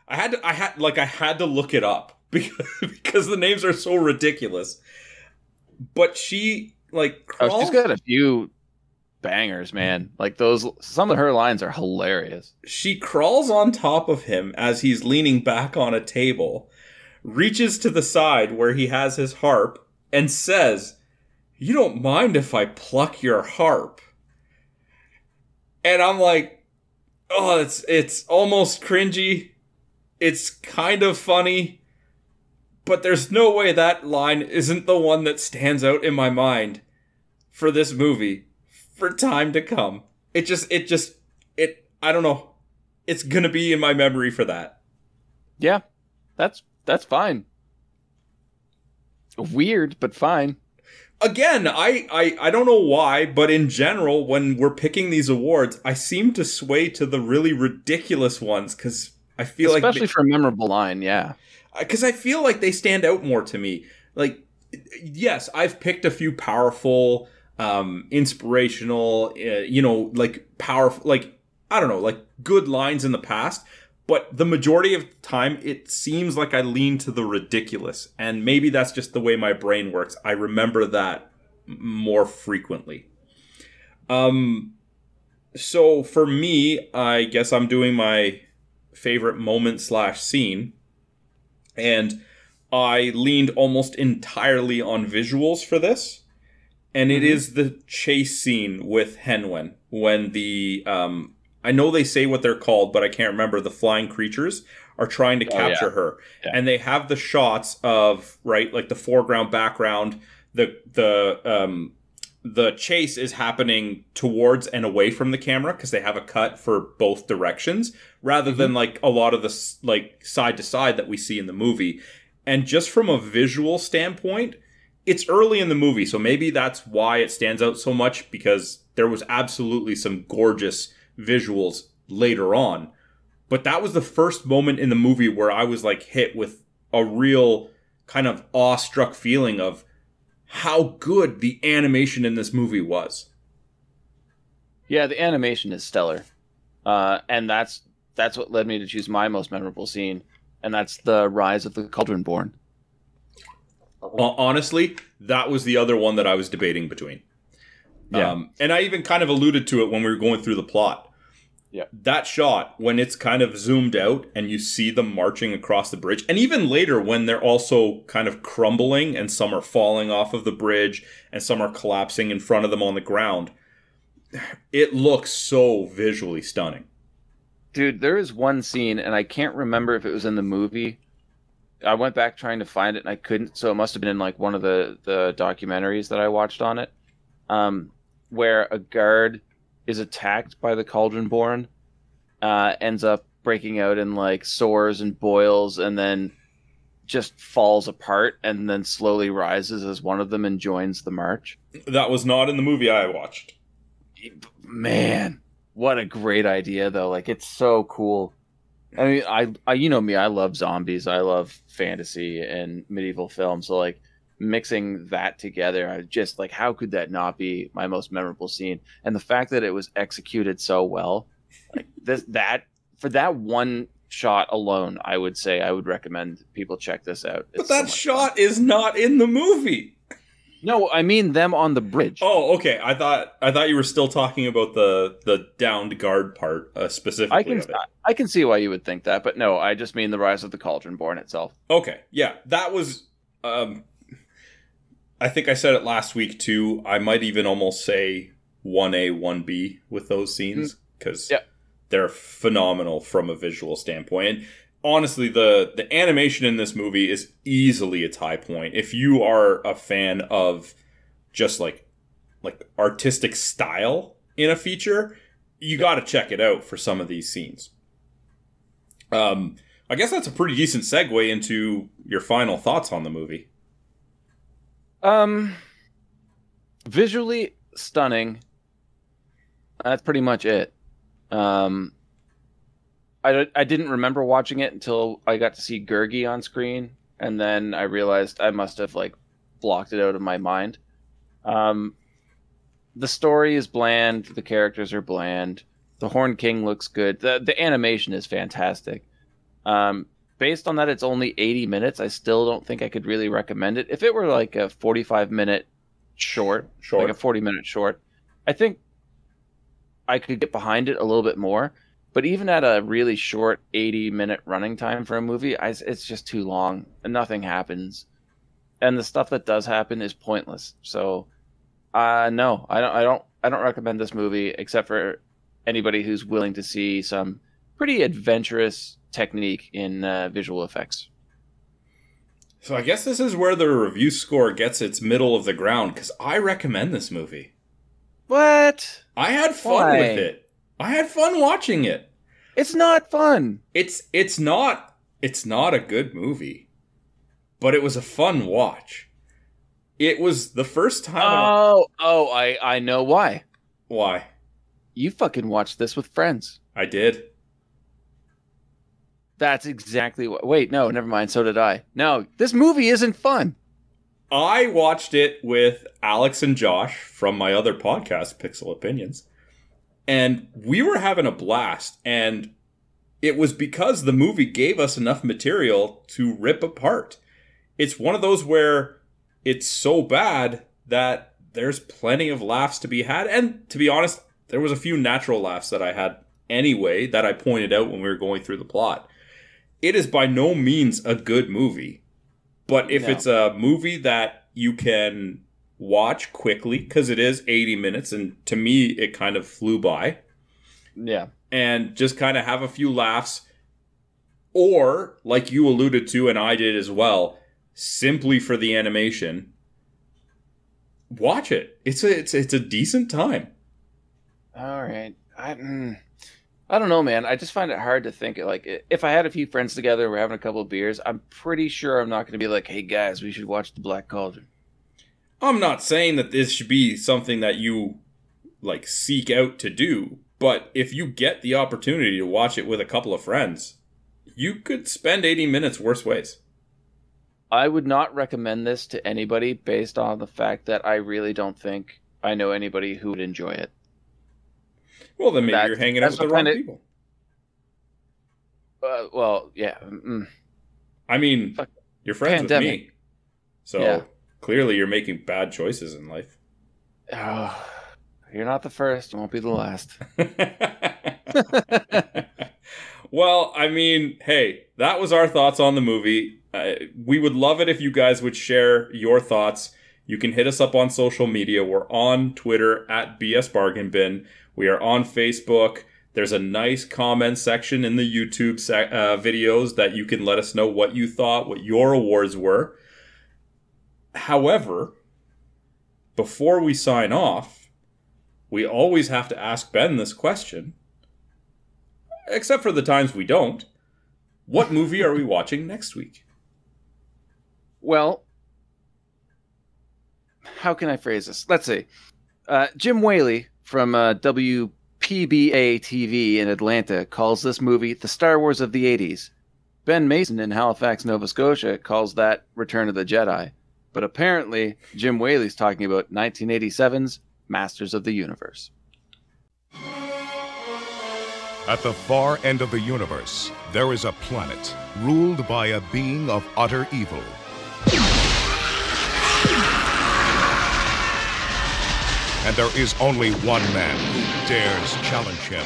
I had to, I had like I had to look it up because because the names are so ridiculous. But she like
Oh, she's got a few bangers, man. Like those, some of her lines are hilarious.
she crawls on top of him as he's leaning back on a table, reaches to the side where he has his harp, and says, You don't mind if I pluck your harp. And I'm like, Oh, it's it's almost cringy. It's kind of funny. But there's no way that line isn't the one that stands out in my mind for this movie for time to come. It just it just it I don't know it's gonna be in my memory for that.
Yeah, that's that's fine. Weird, but fine.
Again, I, I I don't know why, but in general, when we're picking these awards, I seem to sway to the really ridiculous ones because I feel
Especially
like especially
for a memorable line, yeah.
Uh, because I feel like they stand out more to me. Like, yes, I've picked a few powerful, um, inspirational, uh, you know, like powerful, like I don't know, like good lines in the past. But the majority of the time, it seems like I lean to the ridiculous, and maybe that's just the way my brain works. I remember that more frequently. Um, so for me, I guess I'm doing my favorite moment slash scene and I leaned almost entirely on visuals for this. And it is the chase scene with Hen Wen when the um I know they say what they're called, but I can't remember the flying creatures are trying to
Oh, yeah.
capture her.
Yeah.
And they have the shots of right like the foreground background the the um the chase is happening towards and away from the camera because they have a cut for both directions rather than like a lot of the like side to side that we see in the movie and just from a visual standpoint it's early in the movie so maybe that's why it stands out so much because there was absolutely some gorgeous visuals later on. But that was the first moment in the movie where i was like hit with a real kind of awestruck feeling of how good the animation in this movie was.
Yeah, the animation is stellar, uh, and that's that's what led me to choose my most memorable scene, and that's the rise of the Cauldron Born.
Hon- honestly, that was the other one that I was debating between.
Yeah.
Um, and I even kind of alluded to it when we were going through the plot.
Yeah.
That shot, when it's kind of zoomed out and you see them marching across the bridge, and even later when they're also kind of crumbling and some are falling off of the bridge and some are collapsing in front of them on the ground, it looks so visually stunning.
Dude, there is one scene, and I can't remember if it was in the movie. I went back trying to find it, and I couldn't. So it must have been in like one of the the documentaries that I watched on it, um, where a guard is attacked by the Cauldron Born, uh, ends up breaking out in like sores and boils, and then just falls apart, and then slowly rises as one of them and joins the march.
That was not in the movie I watched.
man what a great idea though like it's so cool i mean I, I you know me i love zombies i love fantasy and medieval film so like mixing that together i just like how could that not be my most memorable scene and the fact that it was executed so well like this that for that one shot alone i would say i would recommend people check this out
But
It's so
that
much
shot
fun.
is not in the movie.
No i mean them on the bridge
Oh, okay. I thought I thought you were still talking about the the downed guard part uh, specifically.
I can. I can see why you would think that, but no, I just mean the rise of the Cauldron Born itself.
Okay, yeah, that was. Um, I think I said it last week too. I might even almost say one A, one B with those scenes because
Yep.
they're phenomenal from a visual standpoint. And honestly, the the animation in this movie is easily its high point. If you are a fan of just like like artistic style in a feature, you got to check it out for some of these scenes. Um, I guess that's a pretty decent segue into your final thoughts on the movie.
Um, visually stunning. That's pretty much it. Um, I, I didn't remember watching it until I got to see Gurgi on screen, and then I realized I must have like blocked it out of my mind. Um, the story is bland. The characters are bland. The Horn King looks good. the The animation is fantastic. Um, based on that, it's only 80 minutes. I still don't think I could really recommend it. If it were like a 45 minute short,
Short.
like a 40 minute short, I think I could get behind it a little bit more. But even at a really short 80 minute running time for a movie, I, it's just too long and nothing happens. And the stuff that does happen is pointless. So, uh, no, I don't, I don't, I don't recommend this movie except for anybody who's willing to see some pretty adventurous technique in uh, visual effects.
So I guess this is where the review score gets its middle of the ground because I recommend this movie.
What?
I had fun
Why?
with it. I had fun watching it.
It's not fun.
It's it's not it's not a good movie, but it was a fun watch. It was the first time.
Oh, oh, I I know why.
Why?
You fucking watched this with friends.
I did.
That's exactly what. Wait, no, never mind. So did I. No, this movie isn't fun.
I watched it with Alex and Josh from my other podcast, Pixel Opinions, and we were having a blast. And it was because the movie gave us enough material to rip apart. It's one of those where it's so bad that there's plenty of laughs to be had. And to be honest, there was a few natural laughs that I had anyway that I pointed out when we were going through the plot. It is by no means a good movie. But if
No.
it's a movie that you can watch quickly, because it is 80 minutes, and to me, it kind of flew by,
Yeah.
and just kind of have a few laughs, or like you alluded to, and I did as well, simply for the animation, watch it. It's a it's it's a decent time.
All right. I mm, I don't know, man. I just find it hard to think like if I had a few friends together, we're having a couple of beers. I'm pretty sure I'm not going to be like, "Hey guys, we should watch The Black Cauldron."
I'm not saying that this should be something that you like seek out to do, but if you get the opportunity to watch it with a couple of friends, you could spend 80 minutes worse ways.
I would not recommend this to anybody based on the fact that I really don't think I know anybody who would enjoy it.
Well, then maybe
That-
you're hanging out with the wrong
kinda-
people.
Uh, well, yeah. Mm,
I mean,
Fuck.
you're friends
Pandemic.
with me. So
Yeah.
Clearly you're making bad choices in life.
oh, you're not the first. Won't be the last.
well, I mean, hey, that was our thoughts on the movie. Uh, we would love it if you guys would share your thoughts. You can hit us up on social media. We're on Twitter at BS Bargain Bin. We are on Facebook. There's a nice comment section in the YouTube uh, videos that you can let us know what you thought, what your awards were. However, before we sign off, we always have to ask Ben this question except for the times we don't. What movie are we watching next week?
Well, how can I phrase this? Let's see. Uh, Jim Whaley from uh, WPBA TV in Atlanta calls this movie the Star Wars of the 80s. Ben Mason in Halifax, Nova Scotia calls that Return of the Jedi. But apparently, Jim Whaley's talking about 1987's Masters of the Universe.
At the far end of the universe, there is a planet ruled by a being of utter evil. And there is only one man who dares challenge him.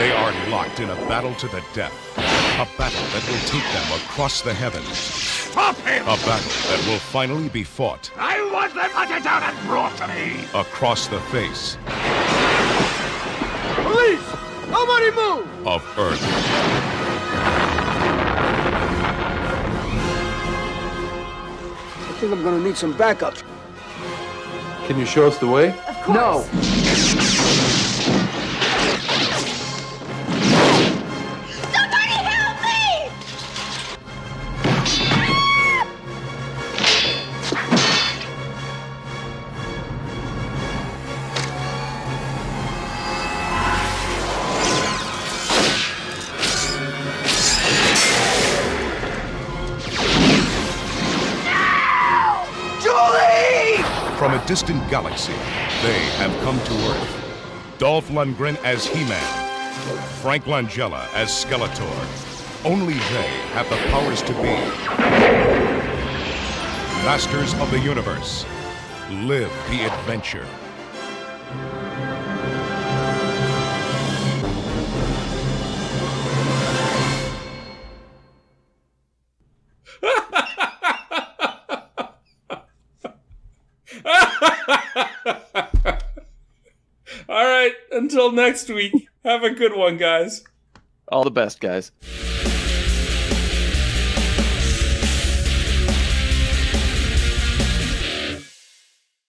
They are locked in a battle to the death. A battle that will take them across the heavens.
Stop him!
A battle that will finally be fought
I want them hunted down and brought to me!
across the face
Police! Nobody move!
of Earth.
I think I'm gonna need some backup.
Can you show us the way?
Of
course. No. Distant galaxy, they have come to Earth. Dolph Lundgren as He-Man, Frank Langella as Skeletor. Only they have the powers to be masters of the universe. Live the adventure.
Until next week, have a good one, guys.
All the best, guys.